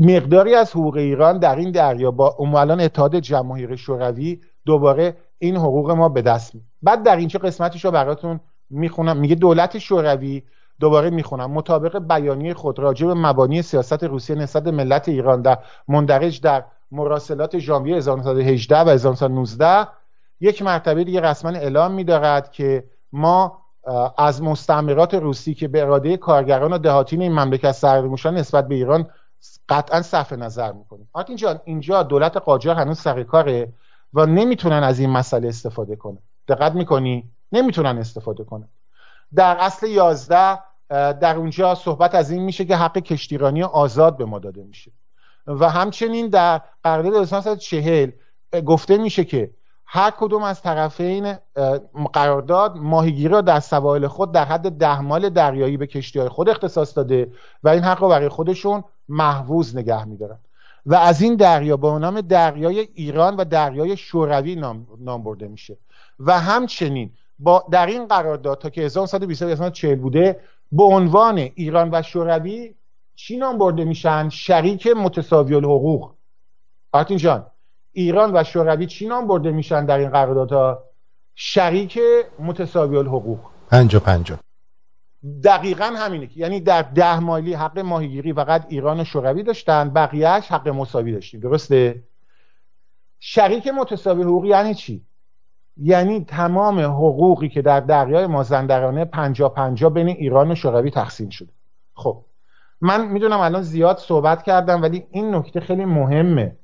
مقداری از حقوق ایران در این دریا با اون اتحاد جماهیر شوروی دوباره این حقوق ما به دست میاد. بعد در اینجا قسمتش رو براتون می‌خونم. میگه دولت شوروی دوباره می‌خونم. مطابق بیانیه خود راجع به مبانی سیاست روسیه نسبت ملت ایران در مندرج در مراسلات ژانویه 1918 و 1919 یک مرتبه دیگه رسما اعلام میدارد که ما از مستعمرات روسی که به اراده کارگران و دهاتین این مملکت سرموشان نسبت به ایران قطعا صرف نظر می‌کنیم. آرتین جان اینجا دولت قاجار هنوز سر کاره و نمی‌تونن از این مسئله استفاده کنن. دقت می‌کنی؟ نمی‌تونن استفاده کنن. در اصل 11 در اونجا صحبت از این میشه که حق کشتیرانی آزاد به ما داده میشه. و همچنین در قرارداد 1940 گفته میشه که هر کدوم از طرفین قرارداد ماهیگیری را در سواحل خود در حد ده مال دریایی به کشتی های خود اختصاص داده و این حق رو برای خودشون محفوظ نگه میدارن. و از این دریا با نام دریای ایران و دریای شوروی نام, برده میشه. و همچنین با در این قرارداد تا که 1940 بوده به عنوان ایران و شوروی چی نام برده میشن شریک متساوی الحقوق. آرتین جان ایران و شوروی چی نام برده میشن در این قراردادها؟ شریک متساوی الحقوق. پنجا پنجا دقیقا همینه یعنی در ده مالی حق ماهیگیری فقط ایران و شوروی داشتن بقیهش حق مساوی داشتیم. درسته؟ شریک متساوی حقوق یعنی چی؟ یعنی تمام حقوقی که در دریای مازندرانه پنجا پنجا بین ایران و شوروی تقسیم شده. خب من می‌دونم الان زیاد صحبت کردم ولی این نکته خیلی مهمه.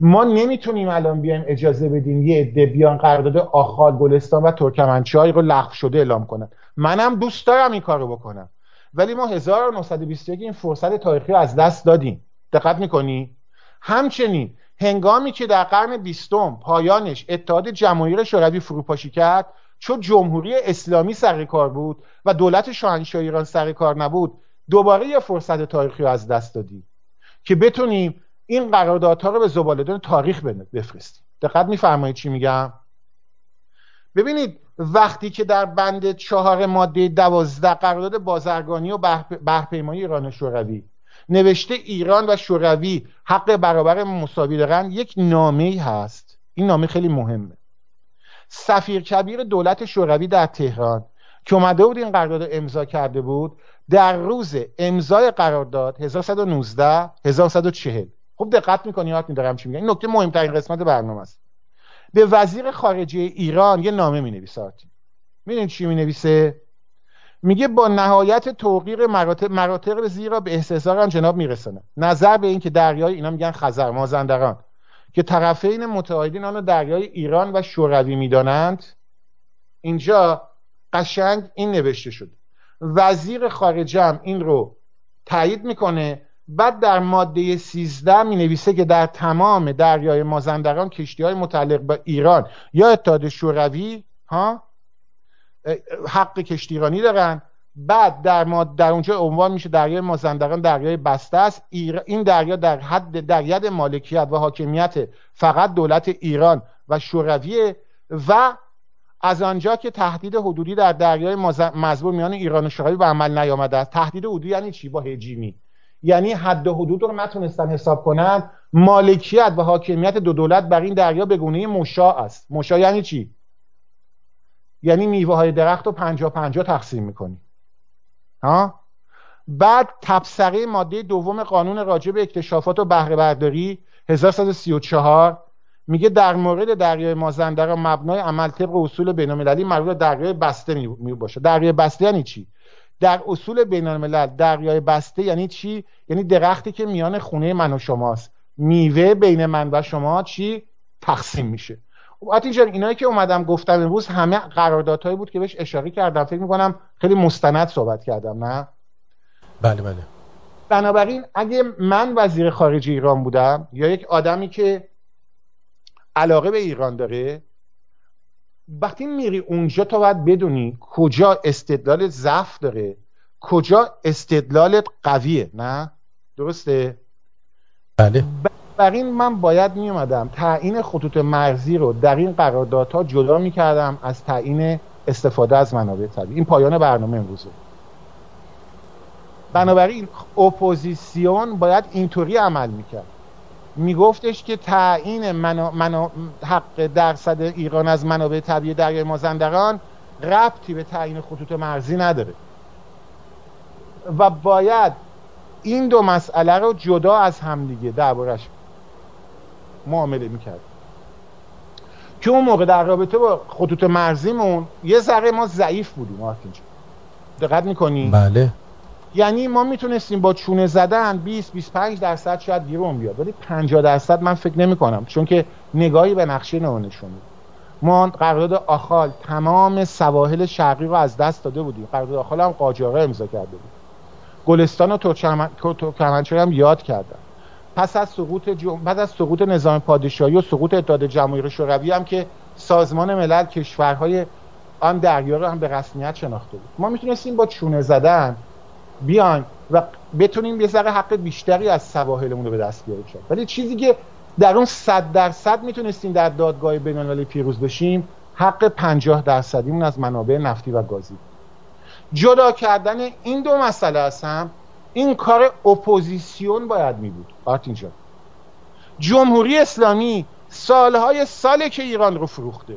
ما نمی‌تونیم الان بیایم اجازه بدیم یه عده بیان قرارداد آخال گلستان و ترکمنچای رو لغو شده اعلام کنن. منم دوست دارم این کارو بکنم. ولی ما 1921 این فرصت تاریخی رو از دست دادیم. دقت می‌کنی؟ همچنین هنگامی که در قرن بیستم پایانش اتحاد جماهیر شوروی فروپاشی کرد چون جمهوری اسلامی سر کار بود و دولت شاهنشاه ایران سر کار نبود دوباره یه فرصت تاریخی رو از دست دادیم که بتونیم این قراردادها رو به زبالدان تاریخ بفرستیم دقت میفرمایید چی میگم؟ ببینید وقتی که در بند چهار ماده دوازده قرارداد بازرگانی و بحرپیمایی ایران و شوروی نوشته ایران و شوروی حق برابر مساوی دارن یک نامه ای هست. این نامه خیلی مهمه. سفیر کبیر دولت شوروی در تهران که اومده بود این قرارداد امضا کرده بود در روز امضای قرارداد 1119 1140 خب دقت می‌کنی یاد میدارم چی میگم؟ این نکته مهمترین قسمت برنامه است. به وزیر خارجه ایران یه نامه می نویسه می‌دونید چی می نویسه میگه با نهایت توقیر مراتب مراتب زیرا به احساسار جناب میرسونه نظر به اینکه دریای اینا میگن خزر مازندران. که طرفین متعاقدین آن دریای ایران و شوروی می‌دانند. اینجا قشنگ این نوشته شد وزیر خارجه این رو تایید می‌کنه. بعد در ماده 13 می نویسه که در تمام دریای مازندران کشتی های متعلق به ایران یا اتحاد شوروی ها حق کشتیرانی دارن. بعد در ما در اونجا عنوان میشه دریای مازندران دریای بسته است. این دریا در حد در ید مالکیت و حاکمیت فقط دولت ایران و شوروی و از آنجا که تهدید حدودی در دریای مزبور میان ایران و شوروی به عمل نیامده است. تهدید حدودی یعنی چی با هجیمی؟ یعنی حد و حدود رو نتونستن حساب کنن. مالکیت و حاکمیت دو دولت بر این دریا به گونه مشا است. مشا یعنی چی؟ یعنی میوه های درخت رو پنجا پنجا تقسیم می‌کنی. ها؟ بعد تبصره ماده دوم قانون راجع به اکتشافات و بهره برداری 1134 میگه در مورد دریای مازندران مبنای عمل طبق اصول بین‌المللی مربوط دریای بسته می باشه. دریای بسته یعنی چی؟ در اصول بین الملل دریای بسته یعنی چی؟ یعنی درختی که میان خونه من و شماست. میوه بین من و شما چی؟ تقسیم میشه. آتی جان اینایی که اومدم گفتم امروز همه قراردادهایی بود که بهش اشاره کردم. فکر می‌کنم خیلی مستند صحبت کردم نه؟ بله بله. بنابراین اگه من وزیر خارجه ایران بودم یا یک آدمی که علاقه به ایران داره. وقتی میری اونجا تا باید بدونی کجا استدلال ضعف داره. کجا استدلالت قویه نه؟ درسته؟ بله. این من باید میومدم تعیین خطوط مرزی رو در این قراردادها جدا می‌کردم از تعیین استفاده از منابع طبیعی. این پایان برنامه امروزه. بنابراین اپوزیسیون باید اینطوری عمل می‌کرد. میگفتش که تعیین منا... حق درصد ایران از منابع طبیعی دریای مازندران ربطی به تعیین خطوط مرزی نداره. و باید این دو مسئله رو جدا از همدیگه دربارش معامله می‌کرد. که اون موقع در رابطه با خطوط مرزیمون یه ذره ما ضعیف بودیم دقت می‌کنی؟ بله. یعنی ما می‌تونستیم با چونه زدن 20 25 درصد شاید بیرون بیاد. ولی 50 درصد من فکر نمی کنم چون که نگاهی به نقشه نشون ما قرارداد آخال تمام سواحل شرقی رو از دست داده بودیم. قرارداد آخال هم قاجاره امضا کرده بود. گلستان و ترکمنچای هم یاد کردن. پس از سقوط جم... بعد از سقوط نظام پادشاهی و سقوط اتحاد جماهیر شوروی هم که سازمان ملل کشورهای آن دریا رو هم به رسمیت شناخته بود. ما می‌تونستیم با چونه زدن بیایم و بتونیم یه ذره حق بیشتری از سواحلمون رو به دست بیاریم. ولی چیزی که در اون صد درصد می‌تونستیم در دادگاه بینالمللی پیروز بشیم حق پنجاه درصدیمون از منابع نفتی و گازی. جدا کردن این دو مسئله هم این کار اپوزیسیون باید می بود آرتین جمهوری اسلامی سالهای ساله که ایران رو فروخته.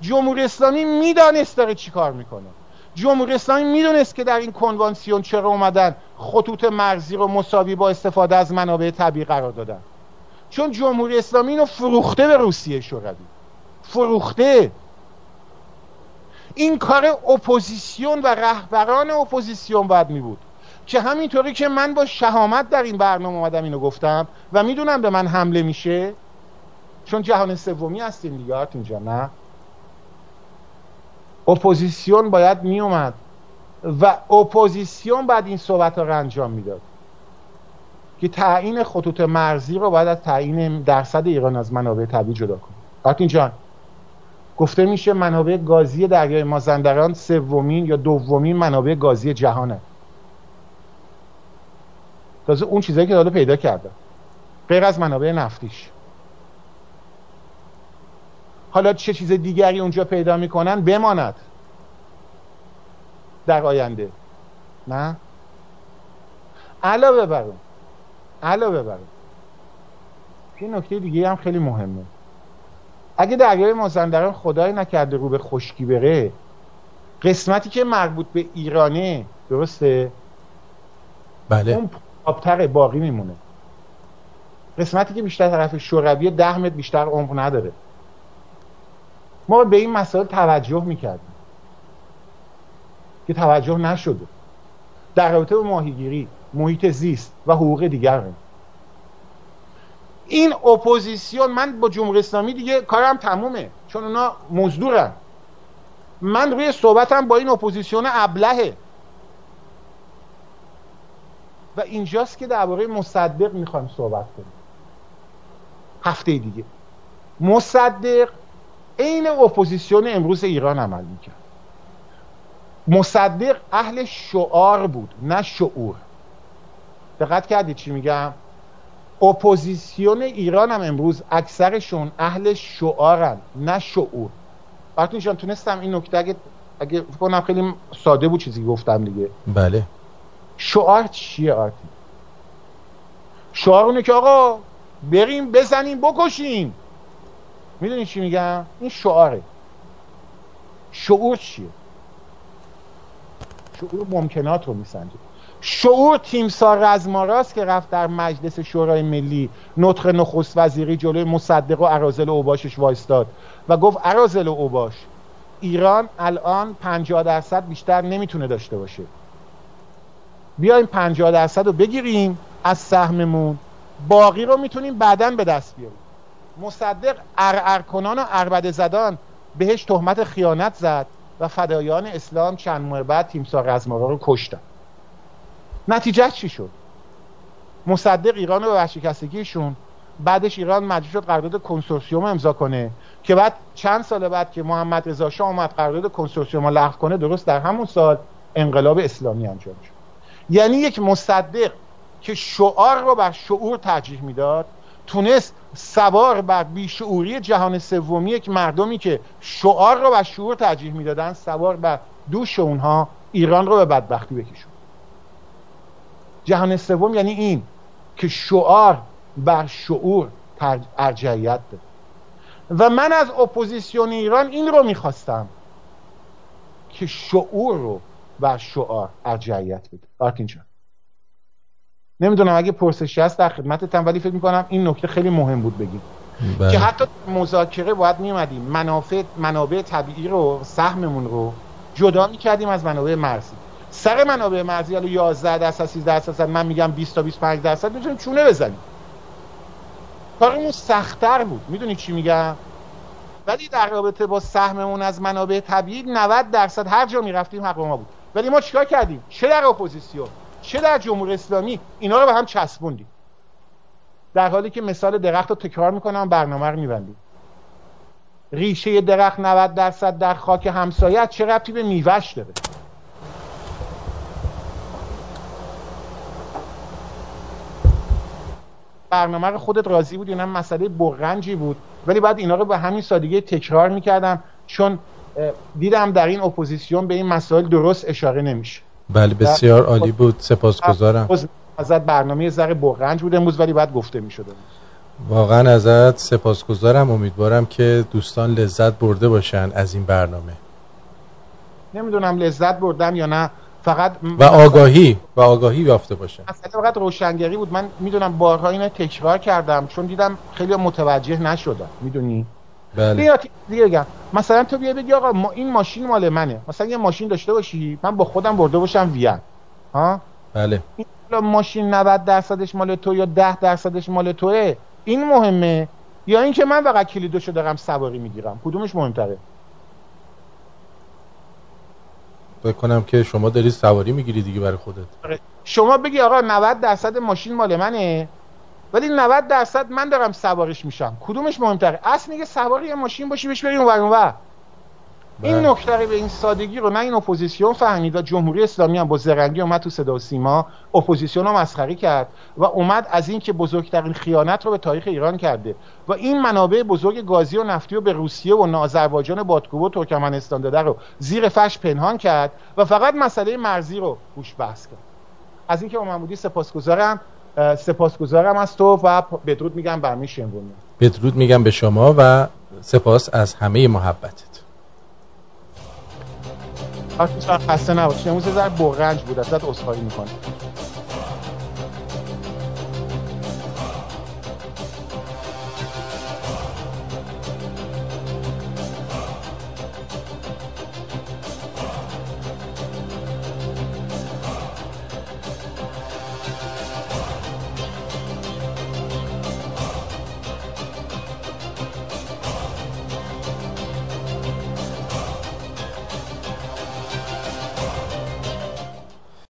جمهوری اسلامی می‌دانست داره چی کار می‌کنه. جمهوری اسلامی می‌دونست که در این کنوانسیون چرا اومدن خطوط مرزی رو مساوی با استفاده از منابع طبیعی قرار دادن. چون جمهوری اسلامی اینو فروخته به روسیه شوروی. فروخته. این کار اپوزیسیون و رهبران اپوزیسیون باید می بود که همینطوری که من با شهامت در این برنامه اومدم اینو گفتم و می‌دونم به من حمله میشه. چون جهان سومی هستیم دیگه اینجا نه؟ اپوزیسیون باید میومد و اپوزیسیون بعد این صحبت رو انجام می‌داد. که تعیین خطوط مرزی رو باید از تعیین درصد ایران از منابع طبیعی جدا کنه. آرتین جان گفته میشه منابع گازی دریای مازندران سومین یا دومین منابع گازی جهانه. تازه اون چیزایی که داده پیدا کرده. غیر از منابع نفتیش. حالا چه چیز دیگری اونجا پیدا می‌کنن؟ بماند. در آینده. نه؟ علاوه بر اون. علاوه بر یه نکته دیگه هم خیلی مهمه. اگه دریای مازندران خدای نکرده رو به خشکی بره قسمتی که مربوط به ایرانه درسته؟ بله. اون آبتر باقی میمونه. قسمتی که بیشتر طرف شوروی ده متر بیشتر عمق نداره. ما به این مسائل توجه می‌کردیم که توجه نشده. در رابطه با ماهیگیری محیط زیست و حقوق دیگر این اپوزیسیون من با جمهوری اسلامی دیگه کارم تمومه چون اونا مزدورن. من روی صحبتم با این اپوزیسیون ابلهه. و اینجاست که درباره مصدق می‌خوایم صحبت کنیم. هفته دیگه. مصدق عین اپوزیسیون امروز ایران عمل می‌کرد. مصدق اهل شعار بود نه شعور. دقت کردید چی میگم؟ اپوزیسیون ایران هم امروز اکثرشون اهل شعارن نه شعور. براتون تونستم این نکته اگه اگه کنم خیلی ساده بود چیزی گفتم دیگه. بله. شعار چیه آرتین شعار اونه که آقا بریم بزنیم بکشیم. می‌دونی چی میگم؟ این شعاره. شعور چیه؟ شعور ممکنات رو میسنجه. شعور تیمسار رزماراست که رفت در مجلس شورای ملی نطق نخست وزیری جلوی مصدق و عرازل اوباشش وایستاد و گفت عرازل اوباش ایران الان 50 درصد بیشتر نمی‌تونه داشته باشه. بیایم 50 درصد رو بگیریم از سهممون. باقی رو می‌تونیم بعدا به دست بیاریم. مصدق ارکنان و اربد زدان بهش تهمت خیانت زد و فدایان اسلام چند ماه بعد تیمسار رزمارا رو کشتن. نتیجه چی شد؟ مصدق ایران رو به بعدش ایران مجبور شد قرارداد کنسورسیوم امضا کنه که بعد چند سال بعد که محمد رضا شاه اومد قرارداد کنسورسیوم لغو کنه درست در همون سال انقلاب اسلامی انجام شد. یعنی یک مصدق که شعار رو بر شعور ترجیح می‌داد تونست سوار بر بیشعوری جهان سومی یک مردمی که شعار رو بر شعور ترجیح می‌دادن سوار بر دوش اونها ایران رو به بدبختی بکشون. جهان سوم یعنی این که شعار بر شعور ارجعیت بده و من از اپوزیسیون ایران این رو می‌خواستم که شعور رو بر شعار ارجعیت بده. آرتین نمی‌دونم اگه پرسشی هست در خدمتتم ولی فکر می‌کنم این نکته خیلی مهم بود بگیم. بله. که حتی مذاکره باید میومدیم منافع منابع طبیعی رو سهممون رو جدا می‌کردیم از منابع مرزی. سر منابع مرزی حالا 11 درصد 13 درصد من میگم 20 تا 25 درصد می‌تونیم چونه بزنیم. کارمون سختتر بود. می‌دونی چی میگم؟ ولی در رابطه با سهممون از منابع طبیعی 90 درصد هر جا می‌رفتیم حق ما بود. ولی ما چیکار کردیم؟ چه در اپوزیسیون؟ چه در جمهوری اسلامی؟ اینا رو به هم چسبوندیم. در حالی که مثال درخت رو تکرار می‌کنم برنامه رو میبندیم. ریشه درخت 90 درصد در خاک همسایه چه ربطی به میوهش داره؟ برنامه رو خودت راضی بود اینم مسئله برنجی بود. ولی بعد اینا رو به همین سادگی تکرار می‌کردم چون دیدم در این اپوزیسیون به این مسائل درست اشاره نمیشه. بله بسیار عالی بود. سپاسگزارم. ازت برنامه زر برنج بود. امروز ولی بعد گفته می‌شد واقعا ازت سپاسگزارم. امیدوارم که دوستان لذت برده باشن از این برنامه. نمی‌دونم لذت بردم یا نه. فقط و آگاهی و آگاهی یافته باشن. اصلا فقط روشنگری بود. من می‌دونم بارها اینو تکرار کردم. چون دیدم خیلی متوجه نشدم. می‌دونی؟ بله. دیگه مثلا تو بیا بگی آقا ما این ماشین مال منه. مثلا یه ماشین داشته باشی من با خودم برده باشم وین. ها؟ بله. این ماشین 90 درصدش مال تو یا 10 درصدش مال توه؟ این مهمه؟ یا اینکه من فقط کلیدشو دارم سواری می‌گیرم. کدومش مهمتره؟ بکنم که شما داری سواری می‌گیری دیگه برای خودت. آره. شما بگی آقا 90 درصد ماشین مال منه. ولی 90 درصد من دارم سوارش میشم. کدومش مهمتره؟ اصل میگه سواری یه ماشین باشی بهش بریم اونور اونور. این بله. نکته به این سادگی رو نه این اپوزیسیون فهمید و جمهوری اسلامی هم با زرنگی اومد تو صدا و سیما اپوزیسیون رو مسخره کرد و اومد از این که بزرگترین خیانت رو به تاریخ ایران کرده و این منابع بزرگ گازی و نفتی رو به روسیه و آذربایجان باکو و ترکمنستان داده رو زیر فرش پنهان کرد و فقط مسئله مرزی رو روش بحث کرد. از اینکه من بودی سپاسگزارم. سپاسگزارم از تو و بدرود میگم برمی شمرونی بدرود میگم به شما و سپاس از همه محبتت. خسته نباشی. امروز ذره برنج بود ازت عذرخواهی می‌کنم.